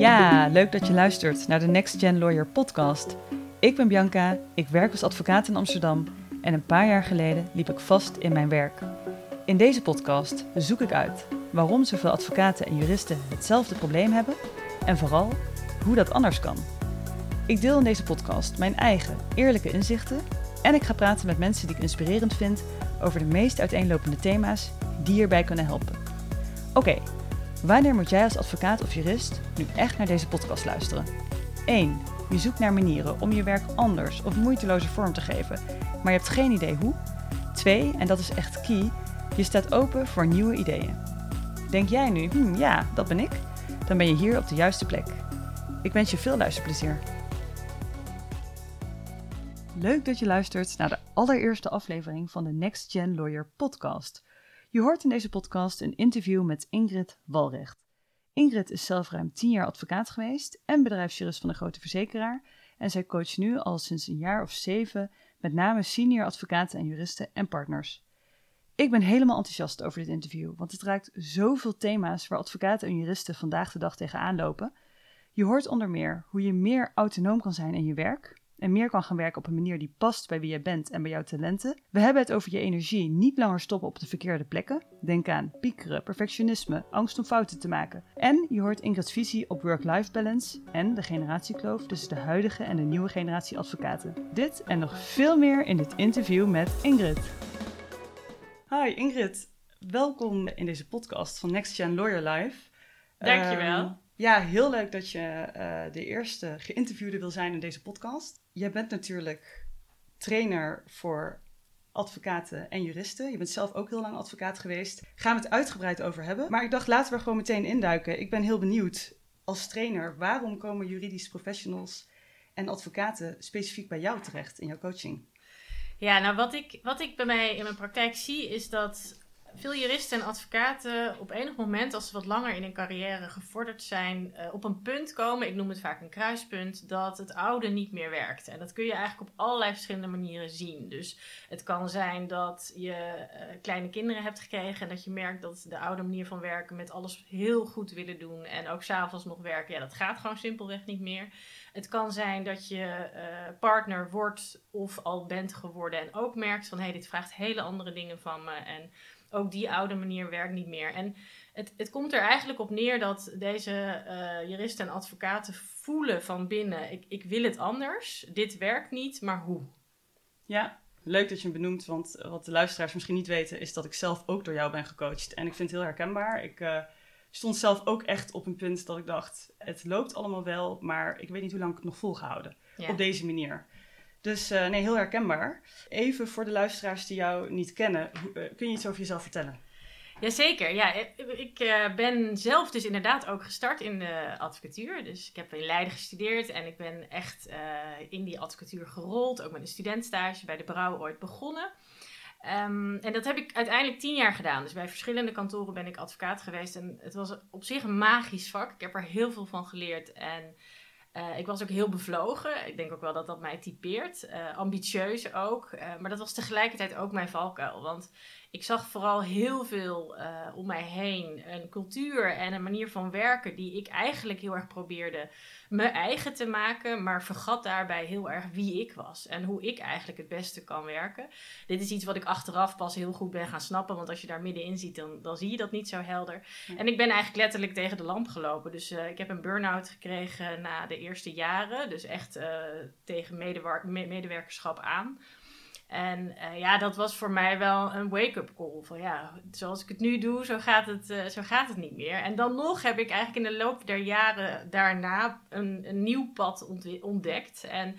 Ja, leuk dat je luistert naar de Next Gen Lawyer podcast. Ik ben Bianca, ik werk als advocaat in Amsterdam en een paar jaar geleden liep ik vast in mijn werk. In deze podcast zoek ik uit waarom zoveel advocaten en juristen hetzelfde probleem hebben en vooral hoe dat anders kan. Ik deel in deze podcast mijn eigen eerlijke inzichten en ik ga praten met mensen die ik inspirerend vind over de meest uiteenlopende thema's die hierbij kunnen helpen. Oké, wanneer moet jij als advocaat of jurist nu echt naar deze podcast luisteren? 1. Je zoekt naar manieren om je werk anders of moeiteloze vorm te geven, maar je hebt geen idee hoe. 2. En dat is echt key, je staat open voor nieuwe ideeën. Denk jij nu, hm, ja, dat ben ik? Dan ben je hier op de juiste plek. Ik wens je veel luisterplezier. Leuk dat je luistert naar de allereerste aflevering van de Next Gen Lawyer podcast. Je hoort in deze podcast een interview met Ingrid Walrecht. Ingrid is zelf ruim 10 jaar advocaat geweest en bedrijfsjurist van een grote verzekeraar. En zij coacht nu al sinds een jaar of zeven met name senior advocaten en juristen en partners. Ik ben helemaal enthousiast over dit interview, want het raakt zoveel thema's waar advocaten en juristen vandaag de dag tegenaan lopen. Je hoort onder meer hoe je meer autonoom kan zijn in je werk en meer kan gaan werken op een manier die past bij wie jij bent en bij jouw talenten. We hebben het over je energie niet langer stoppen op de verkeerde plekken. Denk aan piekeren, perfectionisme, angst om fouten te maken. En je hoort Ingrid's visie op work-life balance en de generatiekloof tussen de huidige en de nieuwe generatie advocaten. Dit en nog veel meer in dit interview met Ingrid. Hi Ingrid, welkom in deze podcast van Next Gen Lawyer Live. Dankjewel. Um, ja, heel leuk dat je uh, de eerste geïnterviewde wil zijn in deze podcast. Jij bent natuurlijk trainer voor advocaten en juristen. Je bent zelf ook heel lang advocaat geweest. Gaan we het uitgebreid over hebben. Maar ik dacht, laten we gewoon meteen induiken. Ik ben heel benieuwd als trainer, waarom komen juridisch professionals en advocaten specifiek bij jou terecht in jouw coaching? Ja, nou wat ik, wat ik bij mij in mijn praktijk zie is dat veel juristen en advocaten op enig moment, als ze wat langer in hun carrière gevorderd zijn, uh, op een punt komen, ik noem het vaak een kruispunt, dat het oude niet meer werkt. En dat kun je eigenlijk op allerlei verschillende manieren zien. Dus het kan zijn dat je uh, kleine kinderen hebt gekregen en dat je merkt dat de oude manier van werken met alles heel goed willen doen en ook s'avonds nog werken, ja, dat gaat gewoon simpelweg niet meer. Het kan zijn dat je uh, partner wordt of al bent geworden en ook merkt van hé, hey, dit vraagt hele andere dingen van me en ook die oude manier werkt niet meer. En het, het komt er eigenlijk op neer dat deze uh, juristen en advocaten voelen van binnen: ik, ik wil het anders, dit werkt niet, maar hoe? Ja, leuk dat je hem benoemt, want wat de luisteraars misschien niet weten, is dat ik zelf ook door jou ben gecoacht. En ik vind het heel herkenbaar. Ik uh, stond zelf ook echt op een punt dat ik dacht: het loopt allemaal wel, maar ik weet niet hoe lang ik het nog volgehouden. Ja. Op deze manier. Dus uh, nee, heel herkenbaar. Even voor de luisteraars die jou niet kennen, uh, kun je iets over jezelf vertellen? Jazeker, ja. Ik uh, ben zelf dus inderdaad ook gestart in de advocatuur. Dus ik heb in Leiden gestudeerd en ik ben echt in die advocatuur gerold. Ook met een studentstage bij de Brouw ooit begonnen. Um, en dat heb ik uiteindelijk tien jaar gedaan. Dus bij verschillende kantoren ben ik advocaat geweest. En het was op zich een magisch vak. Ik heb er heel veel van geleerd en... Uh, ik was ook heel bevlogen. Ik denk ook wel dat dat mij typeert. Uh, ambitieus ook. Uh, maar dat was tegelijkertijd ook mijn valkuil. Want ik zag vooral heel veel om mij heen. Een cultuur en een manier van werken die ik eigenlijk heel erg probeerde me eigen te maken. Maar vergat daarbij heel erg wie ik was. En hoe ik eigenlijk het beste kan werken. Dit is iets wat ik achteraf pas heel goed ben gaan snappen. Want als je daar middenin ziet, dan, dan zie je dat niet zo helder. Ja. En ik ben eigenlijk letterlijk tegen de lamp gelopen. Dus ik heb een burn-out gekregen na de eerste jaren. Dus echt uh, tegen medewer medewerkerschap aan. En uh, ja, dat was voor mij wel een wake-up call. Van ja, zoals ik het nu doe, zo gaat het, uh, zo gaat het niet meer. En dan nog heb ik eigenlijk in de loop der jaren daarna een, een nieuw pad ontdekt. En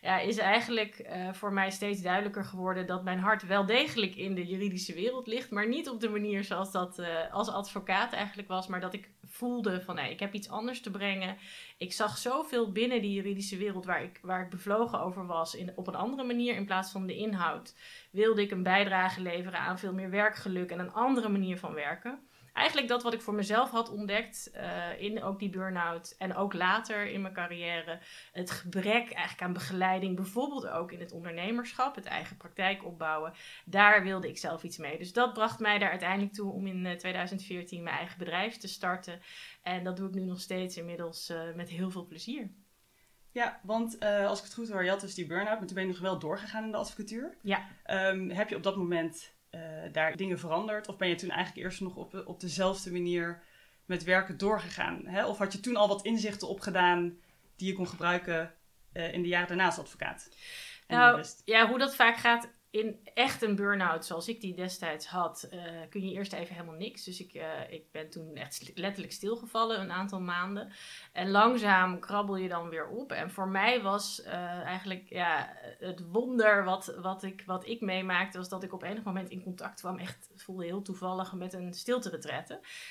ja, is eigenlijk uh, voor mij steeds duidelijker geworden dat mijn hart wel degelijk in de juridische wereld ligt. Maar niet op de manier zoals dat als advocaat eigenlijk was. Maar dat ik voelde van nee, ik heb iets anders te brengen. Ik zag zoveel binnen die juridische wereld waar ik, waar ik bevlogen over was. In, op een andere manier in plaats van de inhoud. Wilde ik een bijdrage leveren aan veel meer werkgeluk en een andere manier van werken. Eigenlijk dat wat ik voor mezelf had ontdekt uh, in ook die burn-out en ook later in mijn carrière. Het gebrek eigenlijk aan begeleiding, bijvoorbeeld ook in het ondernemerschap, het eigen praktijk opbouwen. Daar wilde ik zelf iets mee. Dus dat bracht mij daar uiteindelijk toe om in 2014 mijn eigen bedrijf te starten. En dat doe ik nu nog steeds inmiddels uh, met heel veel plezier. Ja, want uh, als ik het goed hoor, je had dus die burn-out, maar toen ben je nog wel doorgegaan in de advocatuur. Ja. Um, heb je op dat moment uh, daar dingen veranderd? Of ben je toen eigenlijk eerst nog op, op dezelfde manier met werken doorgegaan? Hè? Of had je toen al wat inzichten opgedaan die je kon gebruiken uh, in de jaren daarna als advocaat? Nou, ja, hoe dat vaak gaat, in echt een burn-out zoals ik die destijds had, uh, kun je eerst even helemaal niks. Dus ik, uh, ik ben toen echt letterlijk stilgevallen een aantal maanden. En langzaam krabbel je dan weer op. En voor mij was uh, eigenlijk ja, het wonder wat, wat, ik, wat ik meemaakte, was dat ik op enig moment in contact kwam, echt voelde heel toevallig, met een stilte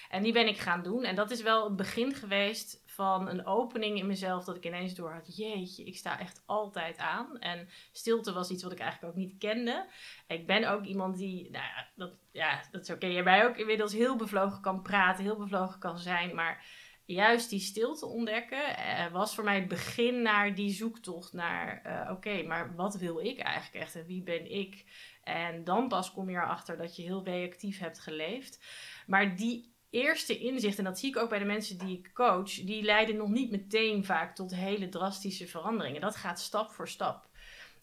En die ben ik gaan doen. En dat is wel het begin geweest van een opening in mezelf dat ik ineens door had, jeetje, ik sta echt altijd aan. En stilte was iets wat ik eigenlijk ook niet kende. Ik ben ook iemand die, nou ja, dat, ja, dat oké, okay. jij ook inmiddels heel bevlogen kan praten, heel bevlogen kan zijn, maar juist die stilte ontdekken eh, was voor mij het begin naar die zoektocht naar, uh, oké, maar wat wil ik eigenlijk echt en wie ben ik? En dan pas kom je erachter dat je heel reactief hebt geleefd. Maar die eerste inzicht, en dat zie ik ook bij de mensen die ik coach, die leiden nog niet meteen vaak tot hele drastische veranderingen. Dat gaat stap voor stap.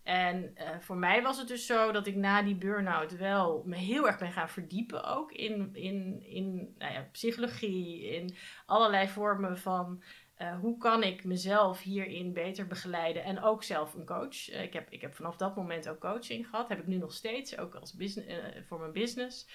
En uh, voor mij was het dus zo dat ik na die burn-out wel me heel erg ben gaan verdiepen ook in, in, in nou ja, psychologie, in allerlei vormen van uh, hoe kan ik mezelf hierin beter begeleiden en ook zelf een coach. Uh, ik, heb, ik heb vanaf dat moment ook coaching gehad, heb ik nu nog steeds, ook als business, voor mijn business.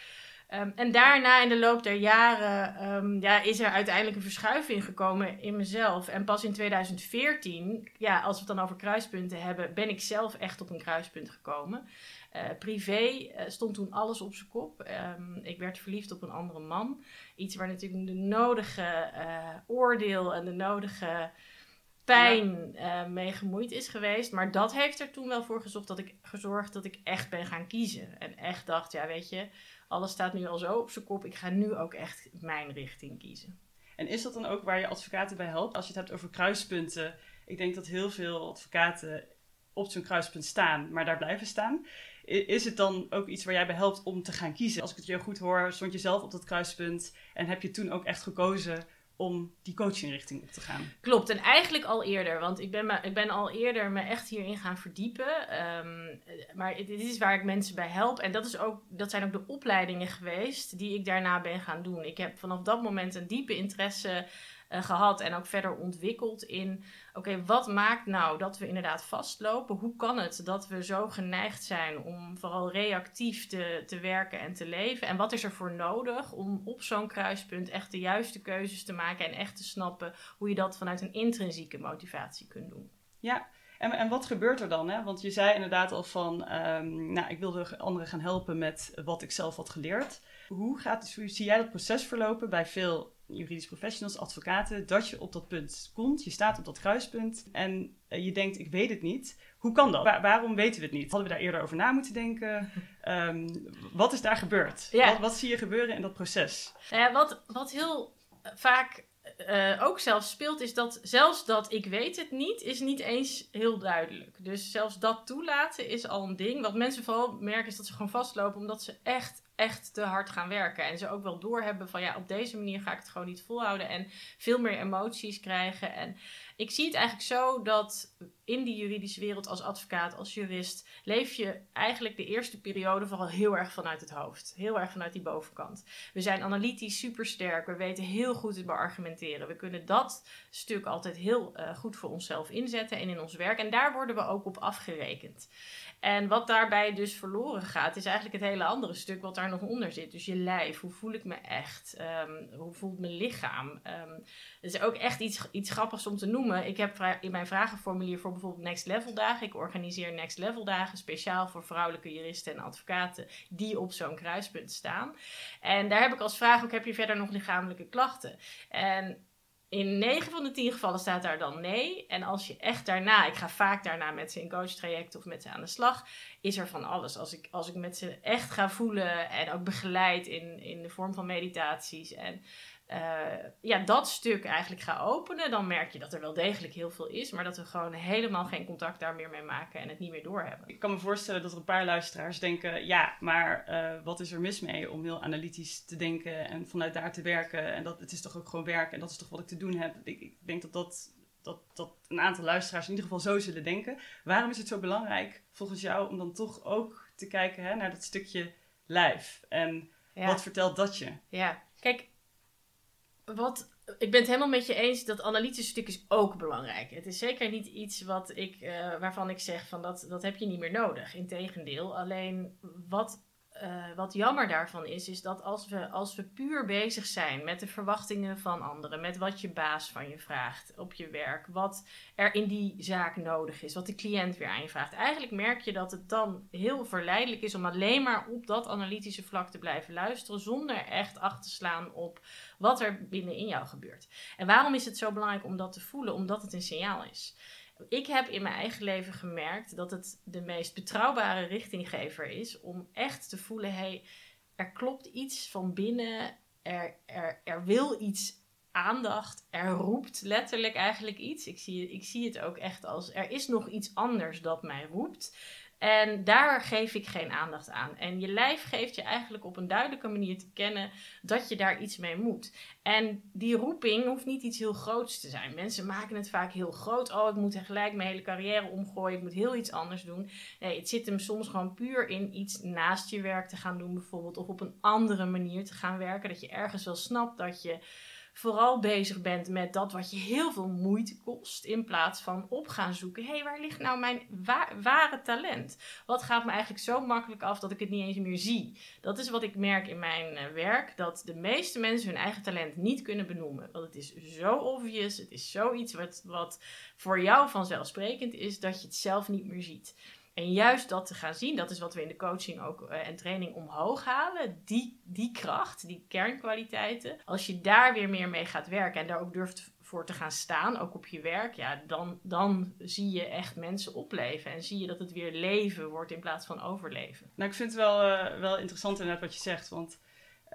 Um, en daarna in de loop der jaren um, ja, is er uiteindelijk een verschuiving gekomen in mezelf. En pas in 2014, ja, als we het dan over kruispunten hebben, ben ik zelf echt op een kruispunt gekomen. Uh, privé uh, stond toen alles op zijn kop. Um, ik werd verliefd op een andere man. Iets waar natuurlijk de nodige uh, oordeel en de nodige pijn ja. mee gemoeid is geweest. Maar dat heeft er toen wel voor gezorgd dat ik, gezorgd dat ik echt ben gaan kiezen. En echt dacht, ja weet je alles staat nu al zo op zijn kop. Ik ga nu ook echt mijn richting kiezen. En is dat dan ook waar je advocaten bij helpt? Als je het hebt over kruispunten. Ik denk dat heel veel advocaten op zo'n kruispunt staan, maar daar blijven staan. Is het dan ook iets waar jij bij helpt om te gaan kiezen? Als ik het jou goed hoor, stond je zelf op dat kruispunt en heb je toen ook echt gekozen om die coachingrichting op te gaan. Klopt, en eigenlijk al eerder, want ik ben, me, ik ben al eerder me echt hierin gaan verdiepen. Um, maar dit is waar ik mensen bij help. En dat, is ook, dat zijn ook de opleidingen geweest die ik daarna ben gaan doen. Ik heb vanaf dat moment een diepe interesse uh, gehad en ook verder ontwikkeld in, oké, wat maakt nou dat we inderdaad vastlopen? Hoe kan het dat we zo geneigd zijn om vooral reactief te, te werken en te leven? En wat is er voor nodig om op zo'n kruispunt echt de juiste keuzes te maken en echt te snappen hoe je dat vanuit een intrinsieke motivatie kunt doen? Ja, en, en, wat gebeurt er dan? Hè? Want je zei inderdaad al van, um, nou, ik wilde anderen gaan helpen met wat ik zelf had geleerd. Hoe, gaat, hoe zie jij dat proces verlopen bij veel juridisch professionals, advocaten, dat je op dat punt komt. Je staat op dat kruispunt en eh, je denkt, ik weet het niet. Hoe kan dat? waarom weten we het niet? Hadden we daar eerder over na moeten denken? Um, wat is daar gebeurd? Ja. Wat, wat, zie je gebeuren in dat proces? Ja, wat, wat heel vaak uh, ook zelfs speelt, is dat zelfs dat ik weet het niet, is niet eens heel duidelijk. Dus zelfs dat toelaten is al een ding. Wat mensen vooral merken is dat ze gewoon vastlopen omdat ze echt echt te hard gaan werken. En ze ook wel doorhebben van ja, op deze manier ga ik het gewoon niet volhouden. En veel meer emoties krijgen. En ik zie het eigenlijk zo dat in die juridische wereld als advocaat, als jurist, leef je eigenlijk de eerste periode vooral heel erg vanuit het hoofd. Heel erg vanuit die bovenkant. We zijn analytisch supersterk. We weten heel goed te beargumenteren. We kunnen dat stuk altijd heel uh, goed voor onszelf inzetten en in ons werk. En daar worden we ook op afgerekend. En wat daarbij dus verloren gaat, is eigenlijk het hele andere stuk wat daar nog onder zit. Dus je lijf, hoe voel ik me echt? Um, hoe voelt mijn lichaam? Um, het is ook echt iets, iets grappigs om te noemen. Ik heb in mijn vragenformulier voor bijvoorbeeld Next Level dagen. Ik organiseer Next Level dagen speciaal voor vrouwelijke juristen en advocaten die op zo'n kruispunt staan. En daar heb ik als vraag ook, heb je verder nog lichamelijke klachten? En in 9 van de 10 gevallen staat daar dan nee. En als je echt daarna, ik ga vaak daarna met ze in coachtraject of met ze aan de slag, is er van alles. Als ik, als ik met ze echt ga voelen en ook begeleid in, in de vorm van meditaties en ja, dat stuk eigenlijk ga openen, dan merk je dat er wel degelijk heel veel is, maar dat we gewoon helemaal geen contact daar meer mee maken en het niet meer doorhebben. Ik kan me voorstellen dat er een paar luisteraars denken: ja, maar uh, wat is er mis mee om heel analytisch te denken en vanuit daar te werken? En dat het is toch ook gewoon werk en dat is toch wat ik te doen heb. Ik, ik denk dat dat. Dat, dat een aantal luisteraars in ieder geval zo zullen denken. Waarom is het zo belangrijk volgens jou om dan toch ook te kijken hè, naar dat stukje lijf? En wat vertelt dat je? Ja, kijk, wat, ik ben het helemaal met je eens dat analytische stuk is ook belangrijk. Het is zeker niet iets wat ik, uh, waarvan ik zeg van dat, dat heb je niet meer nodig. Integendeel, alleen wat uh, wat jammer daarvan is, is dat als we, als we puur bezig zijn met de verwachtingen van anderen, met wat je baas van je vraagt op je werk, wat er in die zaak nodig is, wat de cliënt weer aan je vraagt, eigenlijk merk je dat het dan heel verleidelijk is om alleen maar op dat analytische vlak te blijven luisteren, zonder echt acht te slaan op wat er binnenin jou gebeurt. En waarom is het zo belangrijk om dat te voelen? Omdat het een signaal is. Ik heb in mijn eigen leven gemerkt dat het de meest betrouwbare richtinggever is om echt te voelen: hey, er klopt iets van binnen, er, er, er wil iets aandacht, er roept letterlijk eigenlijk iets. Ik zie, ik zie het ook echt als er is nog iets anders dat mij roept. En daar geef ik geen aandacht aan. En je lijf geeft je eigenlijk op een duidelijke manier te kennen dat je daar iets mee moet. En die roeping hoeft niet iets heel groots te zijn. Mensen maken het vaak heel groot. Oh, ik moet gelijk mijn hele carrière omgooien. Ik moet heel iets anders doen. Nee, het zit hem soms gewoon puur in iets naast je werk te gaan doen, bijvoorbeeld. Of op een andere manier te gaan werken. Dat je ergens wel snapt dat je vooral bezig bent met dat wat je heel veel moeite kost. In plaats van op gaan zoeken. Hé, hey, waar ligt nou mijn ware talent? Wat gaat me eigenlijk zo makkelijk af dat ik het niet eens meer zie? Dat is wat ik merk in mijn eh, werk. Dat de meeste mensen hun eigen talent niet kunnen benoemen. Want het is zo obvious. Het is zoiets wat, wat voor jou vanzelfsprekend is dat je het zelf niet meer ziet. En juist dat te gaan zien, dat is wat we in de coaching ook uh, en training omhoog halen. Die, die kracht, die kernkwaliteiten. Als je daar weer meer mee gaat werken en daar ook durft voor te gaan staan, ook op je werk, ja, dan, dan zie je echt mensen opleven. En zie je dat het weer leven wordt in plaats van overleven. Nou, ik vind het wel, uh, wel interessant inderdaad wat je zegt. Want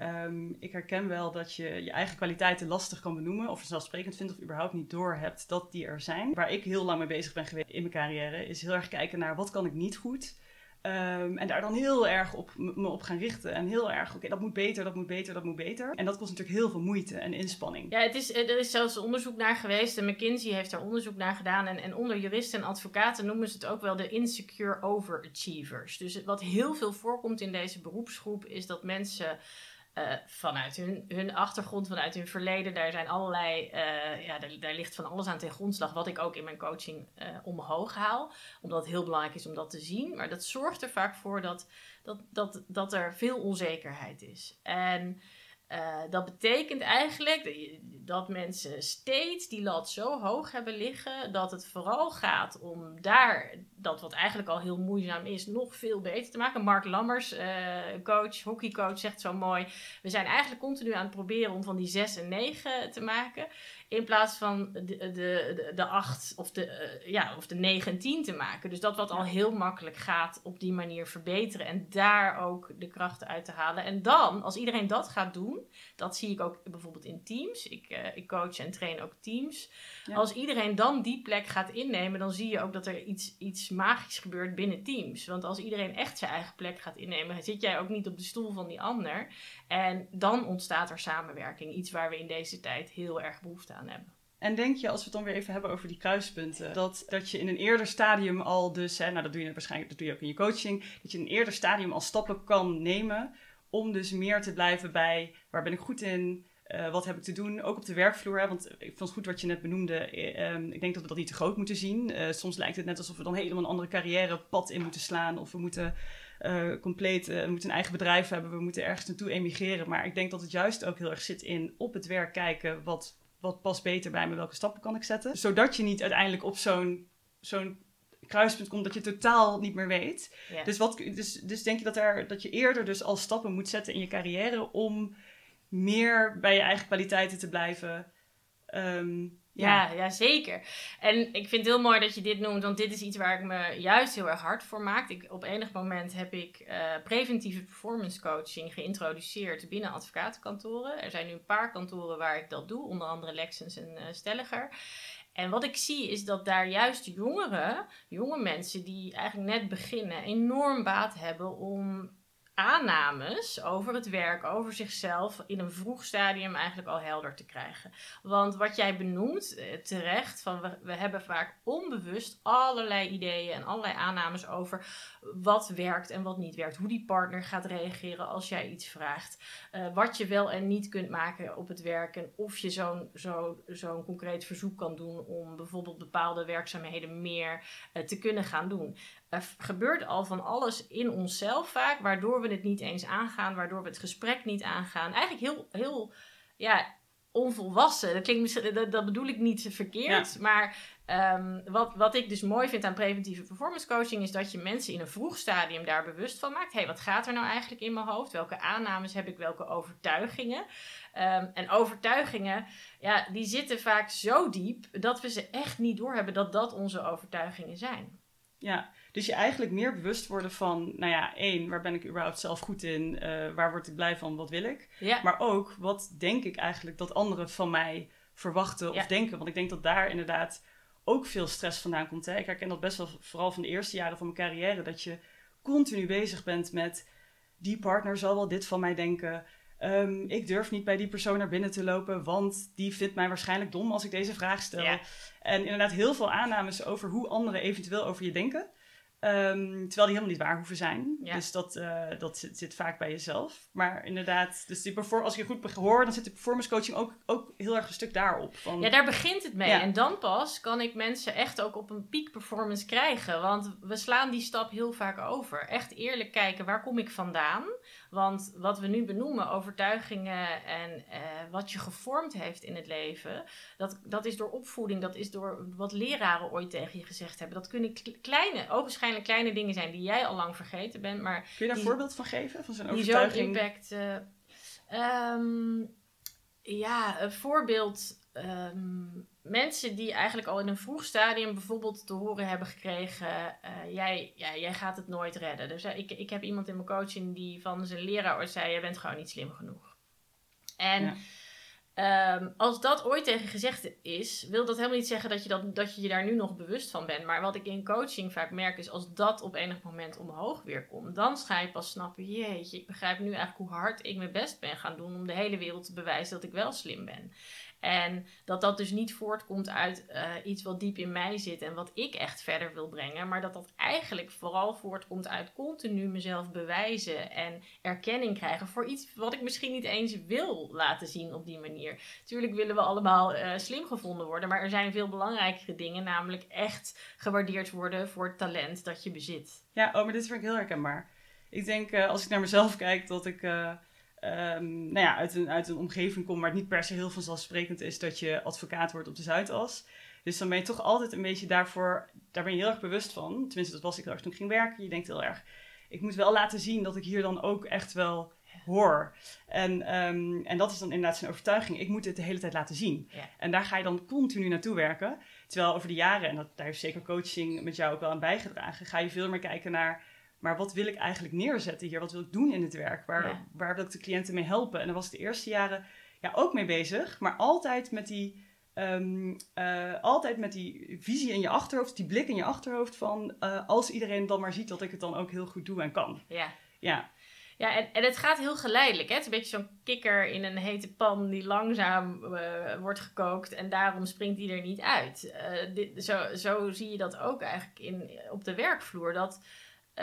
Um, ik herken wel dat je je eigen kwaliteiten lastig kan benoemen, of vanzelfsprekend vindt, of überhaupt niet doorhebt dat die er zijn. Waar ik heel lang mee bezig ben geweest in mijn carrière, is heel erg kijken naar wat kan ik niet goed. Um, en daar dan heel erg op me op gaan richten. En heel erg, oké, dat moet beter, dat moet beter, dat moet beter. En dat kost natuurlijk heel veel moeite en inspanning. Ja, het is, er is zelfs onderzoek naar geweest. En McKinsey heeft daar onderzoek naar gedaan. En, en onder juristen en advocaten noemen ze het ook wel de insecure overachievers. Dus wat heel veel voorkomt in deze beroepsgroep is dat mensen uh, vanuit hun, hun achtergrond, vanuit hun verleden. Daar zijn allerlei, uh, ja, daar, ligt van alles aan ten grondslag, wat ik ook in mijn coaching uh, omhoog haal. Omdat het heel belangrijk is om dat te zien. Maar dat zorgt er vaak voor dat, dat, dat, dat er veel onzekerheid is. En dat betekent eigenlijk dat mensen steeds die lat zo hoog hebben liggen dat het vooral gaat om daar dat wat eigenlijk al heel moeizaam is nog veel beter te maken. Mark Lammers, uh, coach, hockeycoach, zegt zo mooi: we zijn eigenlijk continu aan het proberen om van die 6 en 9 te maken. In plaats van de, de, de, de 8 of de, uh, ja, of de 9 en 10 te maken. Dus dat wat al heel makkelijk gaat, op die manier verbeteren. En daar ook de krachten uit te halen. En dan, als iedereen dat gaat doen, dat zie ik ook bijvoorbeeld in teams. Ik, uh, ik coach en train ook teams. Ja. Als iedereen dan die plek gaat innemen, dan zie je ook dat er iets, iets magisch gebeurt binnen teams. Want als iedereen echt zijn eigen plek gaat innemen, zit jij ook niet op de stoel van die ander. En dan ontstaat er samenwerking. Iets waar we in deze tijd heel erg behoefte aan hebben. En denk je, als we het dan weer even hebben over die kruispunten, dat, dat je in een eerder stadium al dus, hè, nou dat doe je waarschijnlijk, dat doe je ook in je coaching, dat je in een eerder stadium al stappen kan nemen om dus meer te blijven bij waar ben ik goed in, uh, wat heb ik te doen, ook op de werkvloer. Hè? Want ik vond het goed wat je net benoemde. Uh, ik denk dat we dat niet te groot moeten zien. Uh, soms lijkt het net alsof we dan helemaal een andere carrièrepad in moeten slaan. Of we moeten compleet, we moeten een eigen bedrijf hebben. We moeten ergens naartoe emigreren. Maar ik denk dat het juist ook heel erg zit in op het werk kijken. Wat, wat past beter bij me? Welke stappen kan ik zetten? Zodat je niet uiteindelijk op zo'n zo'n kruispunt komt dat je totaal niet meer weet. Yeah. Dus, wat, dus, dus denk je dat, er, dat je eerder dus al stappen moet zetten in je carrière om meer bij je eigen kwaliteiten te blijven. Ehm, ja. ja. zeker. En ik vind het heel mooi dat je dit noemt, want dit is iets waar ik me juist heel erg hard voor maak. Ik, op enig moment heb ik uh, preventieve performance coaching geïntroduceerd binnen advocatenkantoren. Er zijn nu een paar kantoren waar ik dat doe, onder andere Lexens en uh, Stelliger. En wat ik zie is dat daar juist jongeren, jonge mensen die eigenlijk net beginnen, enorm baat hebben om aannames over het werk, over zichzelf in een vroeg stadium eigenlijk al helder te krijgen. Want wat jij benoemt eh, terecht, van we, hebben vaak onbewust allerlei ideeën en allerlei aannames over wat werkt en wat niet werkt. Hoe die partner gaat reageren als jij iets vraagt. Uh, wat je wel en niet kunt maken op het werk en of je zo'n zo, zo'n concreet verzoek kan doen om bijvoorbeeld bepaalde werkzaamheden meer uh, te kunnen gaan doen er gebeurt al van alles in onszelf vaak, waardoor we het niet eens aangaan, waardoor we het gesprek niet aangaan. Eigenlijk heel, heel ja, onvolwassen. Dat, klinkt dat, dat bedoel ik niet verkeerd, maar um, wat, wat ik dus mooi vind aan preventieve performance coaching is dat je mensen in een vroeg stadium daar bewust van maakt. Hé, hey, wat gaat er nou eigenlijk in mijn hoofd? Welke aannames heb ik? Welke overtuigingen? Um, en overtuigingen, ja, die zitten vaak zo diep dat we ze echt niet doorhebben dat dat onze overtuigingen zijn. Ja, dus je eigenlijk meer bewust worden van, nou ja, één, waar ben ik überhaupt zelf goed in? Uh, waar word ik blij van? Wat wil ik? Ja. Maar ook, wat denk ik eigenlijk dat anderen van mij verwachten of denken? Want ik denk dat daar inderdaad ook veel stress vandaan komt. Hè? Ik herken dat best wel vooral van de eerste jaren van mijn carrière, dat je continu bezig bent met die partner zal wel dit van mij denken. Um, ik durf niet bij die persoon naar binnen te lopen, want die vindt mij waarschijnlijk dom als ik deze vraag stel. Ja. En inderdaad heel veel aannames over hoe anderen eventueel over je denken. Um, terwijl die helemaal niet waar hoeven zijn. Ja. Dus dat, uh, dat zit, zit, vaak bij jezelf. Maar inderdaad, dus die als je goed hoort, dan zit de performance coaching ook, ook heel erg een stuk daarop. Van, ja, daar begint het mee. Ja. En dan pas kan ik mensen echt ook op een peak performance krijgen. Want we slaan die stap heel vaak over. Echt eerlijk kijken, waar kom ik vandaan? Want wat we nu benoemen, overtuigingen en uh, wat je gevormd heeft in het leven, dat, dat is door opvoeding, dat is door wat leraren ooit tegen je gezegd hebben. Dat kunnen kleine, ogenschijnlijk kleine dingen zijn die jij al lang vergeten bent. Maar Kun je daar die, een voorbeeld van geven? Van zo'n die overtuiging? zo'n impact. Uh, um, ja, een voorbeeld. Um, mensen die eigenlijk al in een vroeg stadium bijvoorbeeld te horen hebben gekregen: uh, jij, ja, jij gaat het nooit redden. Dus uh, ik, ik heb iemand in mijn coaching die van zijn leraar zei: Je bent gewoon niet slim genoeg. En ja. Um, als dat ooit tegen gezegd is, wil dat helemaal niet zeggen dat je, dat, dat je je daar nu nog bewust van bent. Maar wat ik in coaching vaak merk is, als dat op enig moment omhoog weer komt, dan ga je pas snappen, jeetje, ik begrijp nu eigenlijk hoe hard ik mijn best ben gaan doen om de hele wereld te bewijzen dat ik wel slim ben. En dat dat dus niet voortkomt uit uh, iets wat diep in mij zit en wat ik echt verder wil brengen. Maar dat dat eigenlijk vooral voortkomt uit continu mezelf bewijzen en erkenning krijgen voor iets wat ik misschien niet eens wil laten zien op die manier. Tuurlijk willen we allemaal uh, slim gevonden worden, maar er zijn veel belangrijkere dingen, namelijk echt gewaardeerd worden voor het talent dat je bezit. Ja, oh, maar dit vind ik heel herkenbaar. Ik denk, uh, als ik naar mezelf kijk, dat ik um, nou ja, uit, een, uit een omgeving kom waar het niet per se heel vanzelfsprekend is dat je advocaat wordt op de Zuidas. Dus dan ben je toch altijd een beetje daarvoor, daar ben je heel erg bewust van. Tenminste, dat was ik heel erg toen ik ging werken. Je denkt heel erg, ik moet wel laten zien dat ik hier dan ook echt wel hoor. En, um, en dat is dan inderdaad zijn overtuiging. Ik moet dit de hele tijd laten zien. Ja. En daar ga je dan continu naartoe werken. Terwijl over de jaren, en dat, daar heeft zeker coaching met jou ook wel aan bijgedragen, ga je veel meer kijken naar maar wat wil ik eigenlijk neerzetten hier? Wat wil ik doen in het werk? Waar, Ja. waar wil ik de cliënten mee helpen? En daar was ik de eerste jaren ja, ook mee bezig, maar altijd met die, ehm, eh, altijd met die visie in je achterhoofd, die blik in je achterhoofd van eh, als iedereen dan maar ziet dat ik het dan ook heel goed doe en kan. Ja. Ja, Ja, en, en het gaat heel geleidelijk. Hè? Het is een beetje zo'n kikker in een hete pan die langzaam eh, wordt gekookt en daarom springt die er niet uit. Dit, zo, zo zie je dat ook eigenlijk in, op de werkvloer. Dat,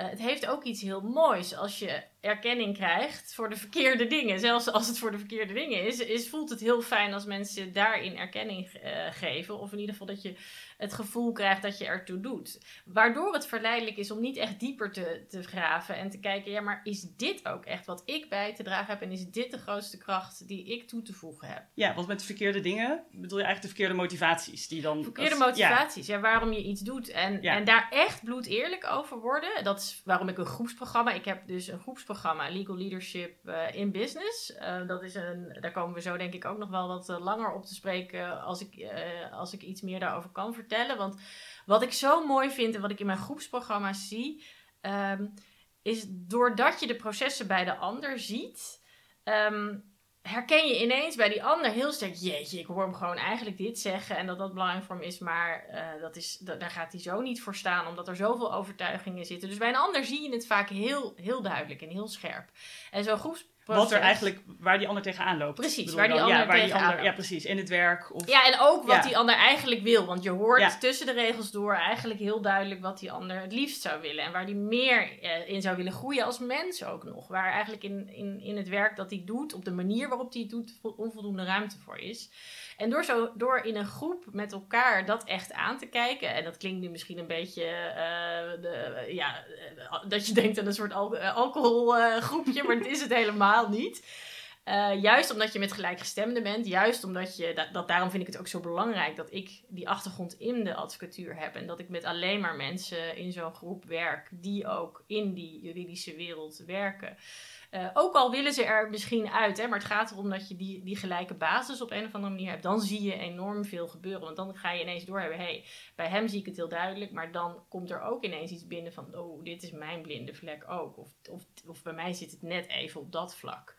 het heeft ook iets heel moois als je erkenning krijgt voor de verkeerde dingen. Zelfs als het voor de verkeerde dingen is, is voelt het heel fijn als mensen daarin erkenning eh, geven. Of in ieder geval dat je het gevoel krijgt dat je ertoe doet. Waardoor het verleidelijk is om niet echt dieper te, te graven en te kijken, ja, maar is dit ook echt wat ik bij te dragen heb? En is dit de grootste kracht die ik toe te voegen heb? ja want met de verkeerde dingen bedoel je eigenlijk de verkeerde motivaties die dan... Verkeerde als- motivaties, ja. waarom je iets doet. En, Ja. en daar echt bloed eerlijk over worden. Dat is waarom ik een groepsprogramma... Ik heb dus een groepsprogramma Legal Leadership uh, in Business. Uh, dat is een, daar komen we zo denk ik ook nog wel wat langer op te spreken als ik, als ik iets meer daarover kan vertellen. Want wat ik zo mooi vind en wat ik in mijn groepsprogramma's zie, um, is doordat je de processen bij de ander ziet. Um, herken je ineens bij die ander heel sterk, jeetje, ik hoor hem gewoon eigenlijk dit zeggen en dat dat belangrijk voor hem is, maar uh, dat is, daar gaat hij zo niet voor staan, omdat er zoveel overtuigingen zitten. Dus bij een ander zie je het vaak heel, heel duidelijk en heel scherp. En zo'n groeps wat er eigenlijk, waar die ander tegenaan loopt. Precies, waar die ander ja, waar tegenaan ander, Ja, precies, in het werk. Of, ja, en ook wat die ander eigenlijk wil. Want je hoort tussen de regels door eigenlijk heel duidelijk wat die ander het liefst zou willen. En waar die meer eh, in zou willen groeien als mens ook nog. Waar eigenlijk in, in, in het werk dat hij doet, op de manier waarop hij het doet, onvoldoende ruimte voor is. En door, zo, door in een groep met elkaar dat echt aan te kijken, en dat klinkt nu misschien een beetje, uh, de, ja, eh, dat je denkt aan een soort al alcoholgroepje, maar het is het helemaal niet. Juist omdat je met gelijkgestemden bent, juist omdat je, dat, dat, daarom vind ik het ook zo belangrijk dat ik die achtergrond in de advocatuur heb en dat ik met alleen maar mensen in zo'n groep werk die ook in die juridische wereld werken. Uh, ook al willen ze er misschien uit, hè, maar het gaat erom dat je die, die gelijke basis op een of andere manier hebt. Dan zie je enorm veel gebeuren. Want dan ga je ineens doorhebben, hey, bij hem zie ik het heel duidelijk, maar dan komt er ook ineens iets binnen van, oh, dit is mijn blinde vlek ook. Of, of, of bij mij zit het net even op dat vlak.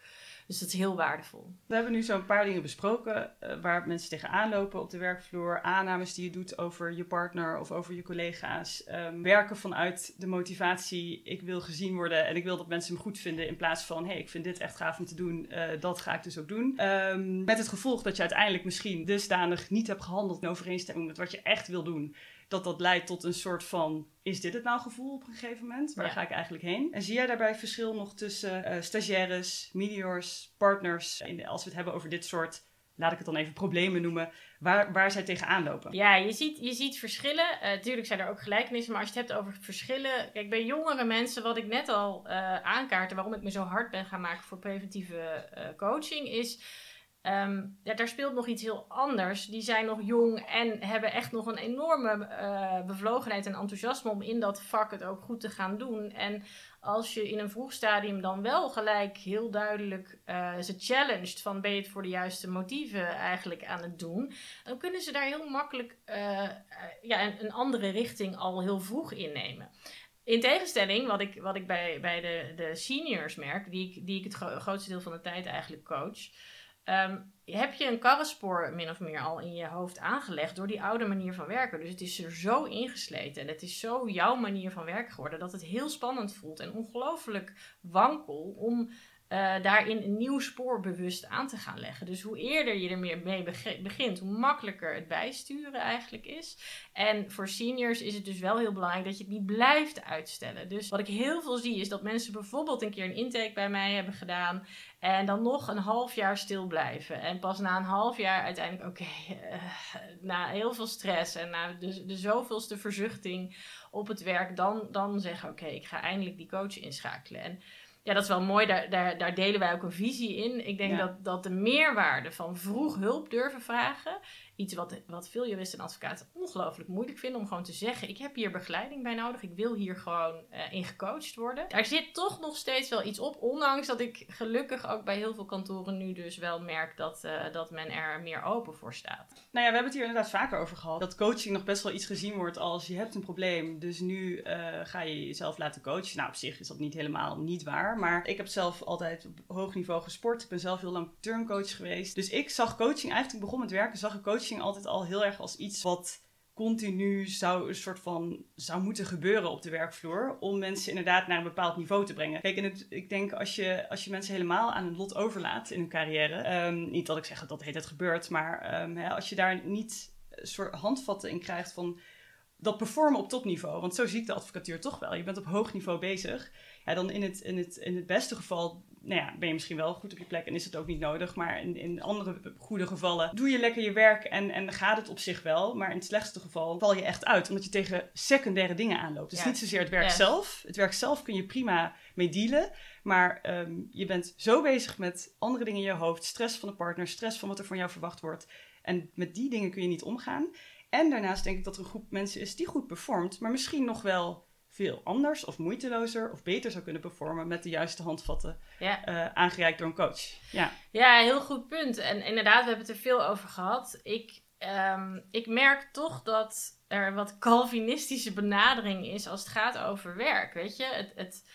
Dus dat is heel waardevol. We hebben nu zo'n paar dingen besproken uh, waar mensen tegenaan lopen op de werkvloer. Aannames die je doet over je partner of over je collega's. Um, werken vanuit de motivatie, ik wil gezien worden en ik wil dat mensen me goed vinden. In plaats van, hé, hey, ik vind dit echt gaaf om te doen, uh, dat ga ik dus ook doen. Um, met het gevolg dat je uiteindelijk misschien dusdanig niet hebt gehandeld in overeenstemming met wat je echt wil doen dat dat leidt tot een soort van: is dit het nou gevoel op een gegeven moment? Waar ga ik eigenlijk heen? En zie jij daarbij verschil nog tussen uh, stagiaires, meteors, partners? In, als we het hebben over dit soort, laat ik het dan even problemen noemen, waar, waar zij tegenaan lopen? Ja, je ziet, je ziet verschillen. Natuurlijk uh, zijn er ook gelijkenissen, maar als je het hebt over verschillen. Kijk, bij jongere mensen, wat ik net al uh, aankaartte, waarom ik me zo hard ben gaan maken voor preventieve coaching, is Um, ja, daar speelt nog iets heel anders. Die zijn nog jong en hebben echt nog een enorme uh, bevlogenheid en enthousiasme om in dat vak het ook goed te gaan doen. En als je in een vroeg stadium dan wel gelijk heel duidelijk uh, ze challenged van ben je het voor de juiste motieven eigenlijk aan het doen, dan kunnen ze daar heel makkelijk uh, ja, een, een, andere richting al heel vroeg innemen. In tegenstelling, wat ik, wat ik bij, bij de, de seniors merk, die ik, die ik het grootste deel van de tijd eigenlijk coach. Um, heb je een karrenspoor min of meer al in je hoofd aangelegd door die oude manier van werken. Dus het is er zo ingesleten en het is zo jouw manier van werken geworden dat het heel spannend voelt en ongelooflijk wankel om uh, daarin een nieuw spoor bewust aan te gaan leggen. Dus hoe eerder je er meer mee begint, hoe makkelijker het bijsturen eigenlijk is. En voor seniors is het dus wel heel belangrijk dat je het niet blijft uitstellen. Dus wat ik heel veel zie is dat mensen bijvoorbeeld een keer een intake bij mij hebben gedaan en dan nog een half jaar stil blijven. En pas na een half jaar uiteindelijk, oké, uh, na heel veel stress en na de, de zoveelste verzuchting op het werk, dan, dan zeggen: Oké, ik ga eindelijk die coach inschakelen. En ja, dat is wel mooi. Daar, daar, daar delen wij ook een visie in. Ik denk dat, dat de meerwaarde van vroeg hulp durven vragen iets wat, wat veel juristen en advocaten ongelooflijk moeilijk vinden om gewoon te zeggen: Ik heb hier begeleiding bij nodig, ik wil hier gewoon uh, in gecoacht worden. Er zit toch nog steeds wel iets op, ondanks dat ik gelukkig ook bij heel veel kantoren nu dus wel merk dat, uh, dat men er meer open voor staat. Nou ja, we hebben het hier inderdaad vaker over gehad. Dat coaching nog best wel iets gezien wordt als je hebt een probleem, dus nu uh, ga je jezelf laten coachen. Nou, op zich is dat niet helemaal niet waar, maar ik heb zelf altijd op hoog niveau gesport. Ik ben zelf heel lang turncoach geweest. Dus ik zag coaching, eigenlijk begon met werken, zag ik coaching altijd al heel erg als iets wat continu zou een soort van zou moeten gebeuren op de werkvloer om mensen inderdaad naar een bepaald niveau te brengen. Kijk, het, ik denk als je, als je mensen helemaal aan een lot overlaat in hun carrière, um, niet dat ik zeg dat dat heet het gebeurt, maar um, hè, als je daar niet een soort handvatten in krijgt van dat performen op topniveau, want zo zie ik de advocatuur toch wel. Je bent op hoog niveau bezig. Ja, dan in het, in het, in het beste geval nou ja, ben je misschien wel goed op je plek en is het ook niet nodig. Maar in, in andere goede gevallen doe je lekker je werk en, en gaat het op zich wel. Maar in het slechtste geval val je echt uit, omdat je tegen secundaire dingen aanloopt. Dus niet zozeer het werk zelf. Het werk zelf kun je prima mee dealen. Maar ehm, je bent zo bezig met andere dingen in je hoofd. Stress van de partner, stress van wat er van jou verwacht wordt. En met die dingen kun je niet omgaan. En daarnaast denk ik dat er een groep mensen is die goed performt, maar misschien nog wel veel anders of moeitelozer of beter zou kunnen performen met de juiste handvatten Ja. eh, aangereikt door een coach. Ja, Ja, heel goed punt. En inderdaad, we hebben het er veel over gehad. Ik, ehm, ik merk toch dat er wat Calvinistische benadering is als het gaat over werk. Weet je, het, het,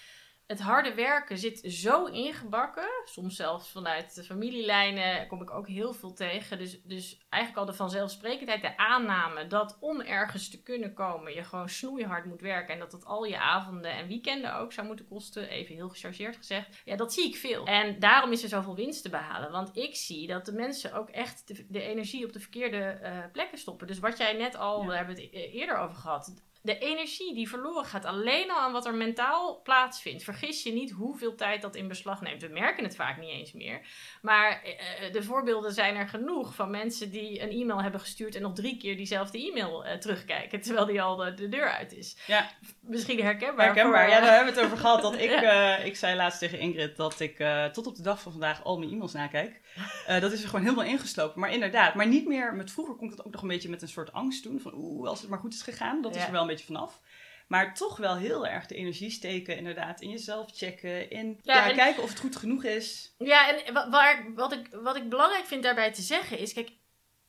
het harde werken zit zo ingebakken. Soms zelfs vanuit de familielijnen kom ik ook heel veel tegen. Dus, dus eigenlijk al de vanzelfsprekendheid, de aanname dat om ergens te kunnen komen je gewoon snoeihard moet werken. En dat dat al je avonden en weekenden ook zou moeten kosten. Even heel gechargeerd gezegd. Ja, dat zie ik veel. En daarom is er zoveel winst te behalen. Want ik zie dat de mensen ook echt de, de energie op de verkeerde eh, plekken stoppen. Dus wat jij net al, Ja. we hebben het e- eerder over gehad. De energie die verloren gaat alleen al aan wat er mentaal plaatsvindt. Vergis je niet hoeveel tijd dat in beslag neemt. We merken het vaak niet eens meer. Maar eh, eh, de voorbeelden zijn er genoeg van mensen die een e-mail hebben gestuurd en nog drie keer diezelfde e-mail eh, terugkijken. Terwijl die al de, de deur uit is. ja Misschien herkenbaar. herkenbaar. voor, Ja, daar hebben we het over gehad. Dat ik, Ja. ik zei laatst tegen Ingrid dat ik tot op de dag van vandaag al mijn e-mails nakijk. Eh, dat is er gewoon helemaal ingeslopen. Maar inderdaad, maar niet meer met vroeger kon ik dat ook nog een beetje met een soort angst doen. Van oeh, als het maar goed is gegaan. Dat is er wel een beetje vanaf. Maar toch wel heel erg de energie steken, inderdaad. In jezelf checken. In Ja, ja, en- kijken of het goed genoeg is. Ja, en wa- waar, wat, ik, wat ik belangrijk vind daarbij te zeggen is, kijk,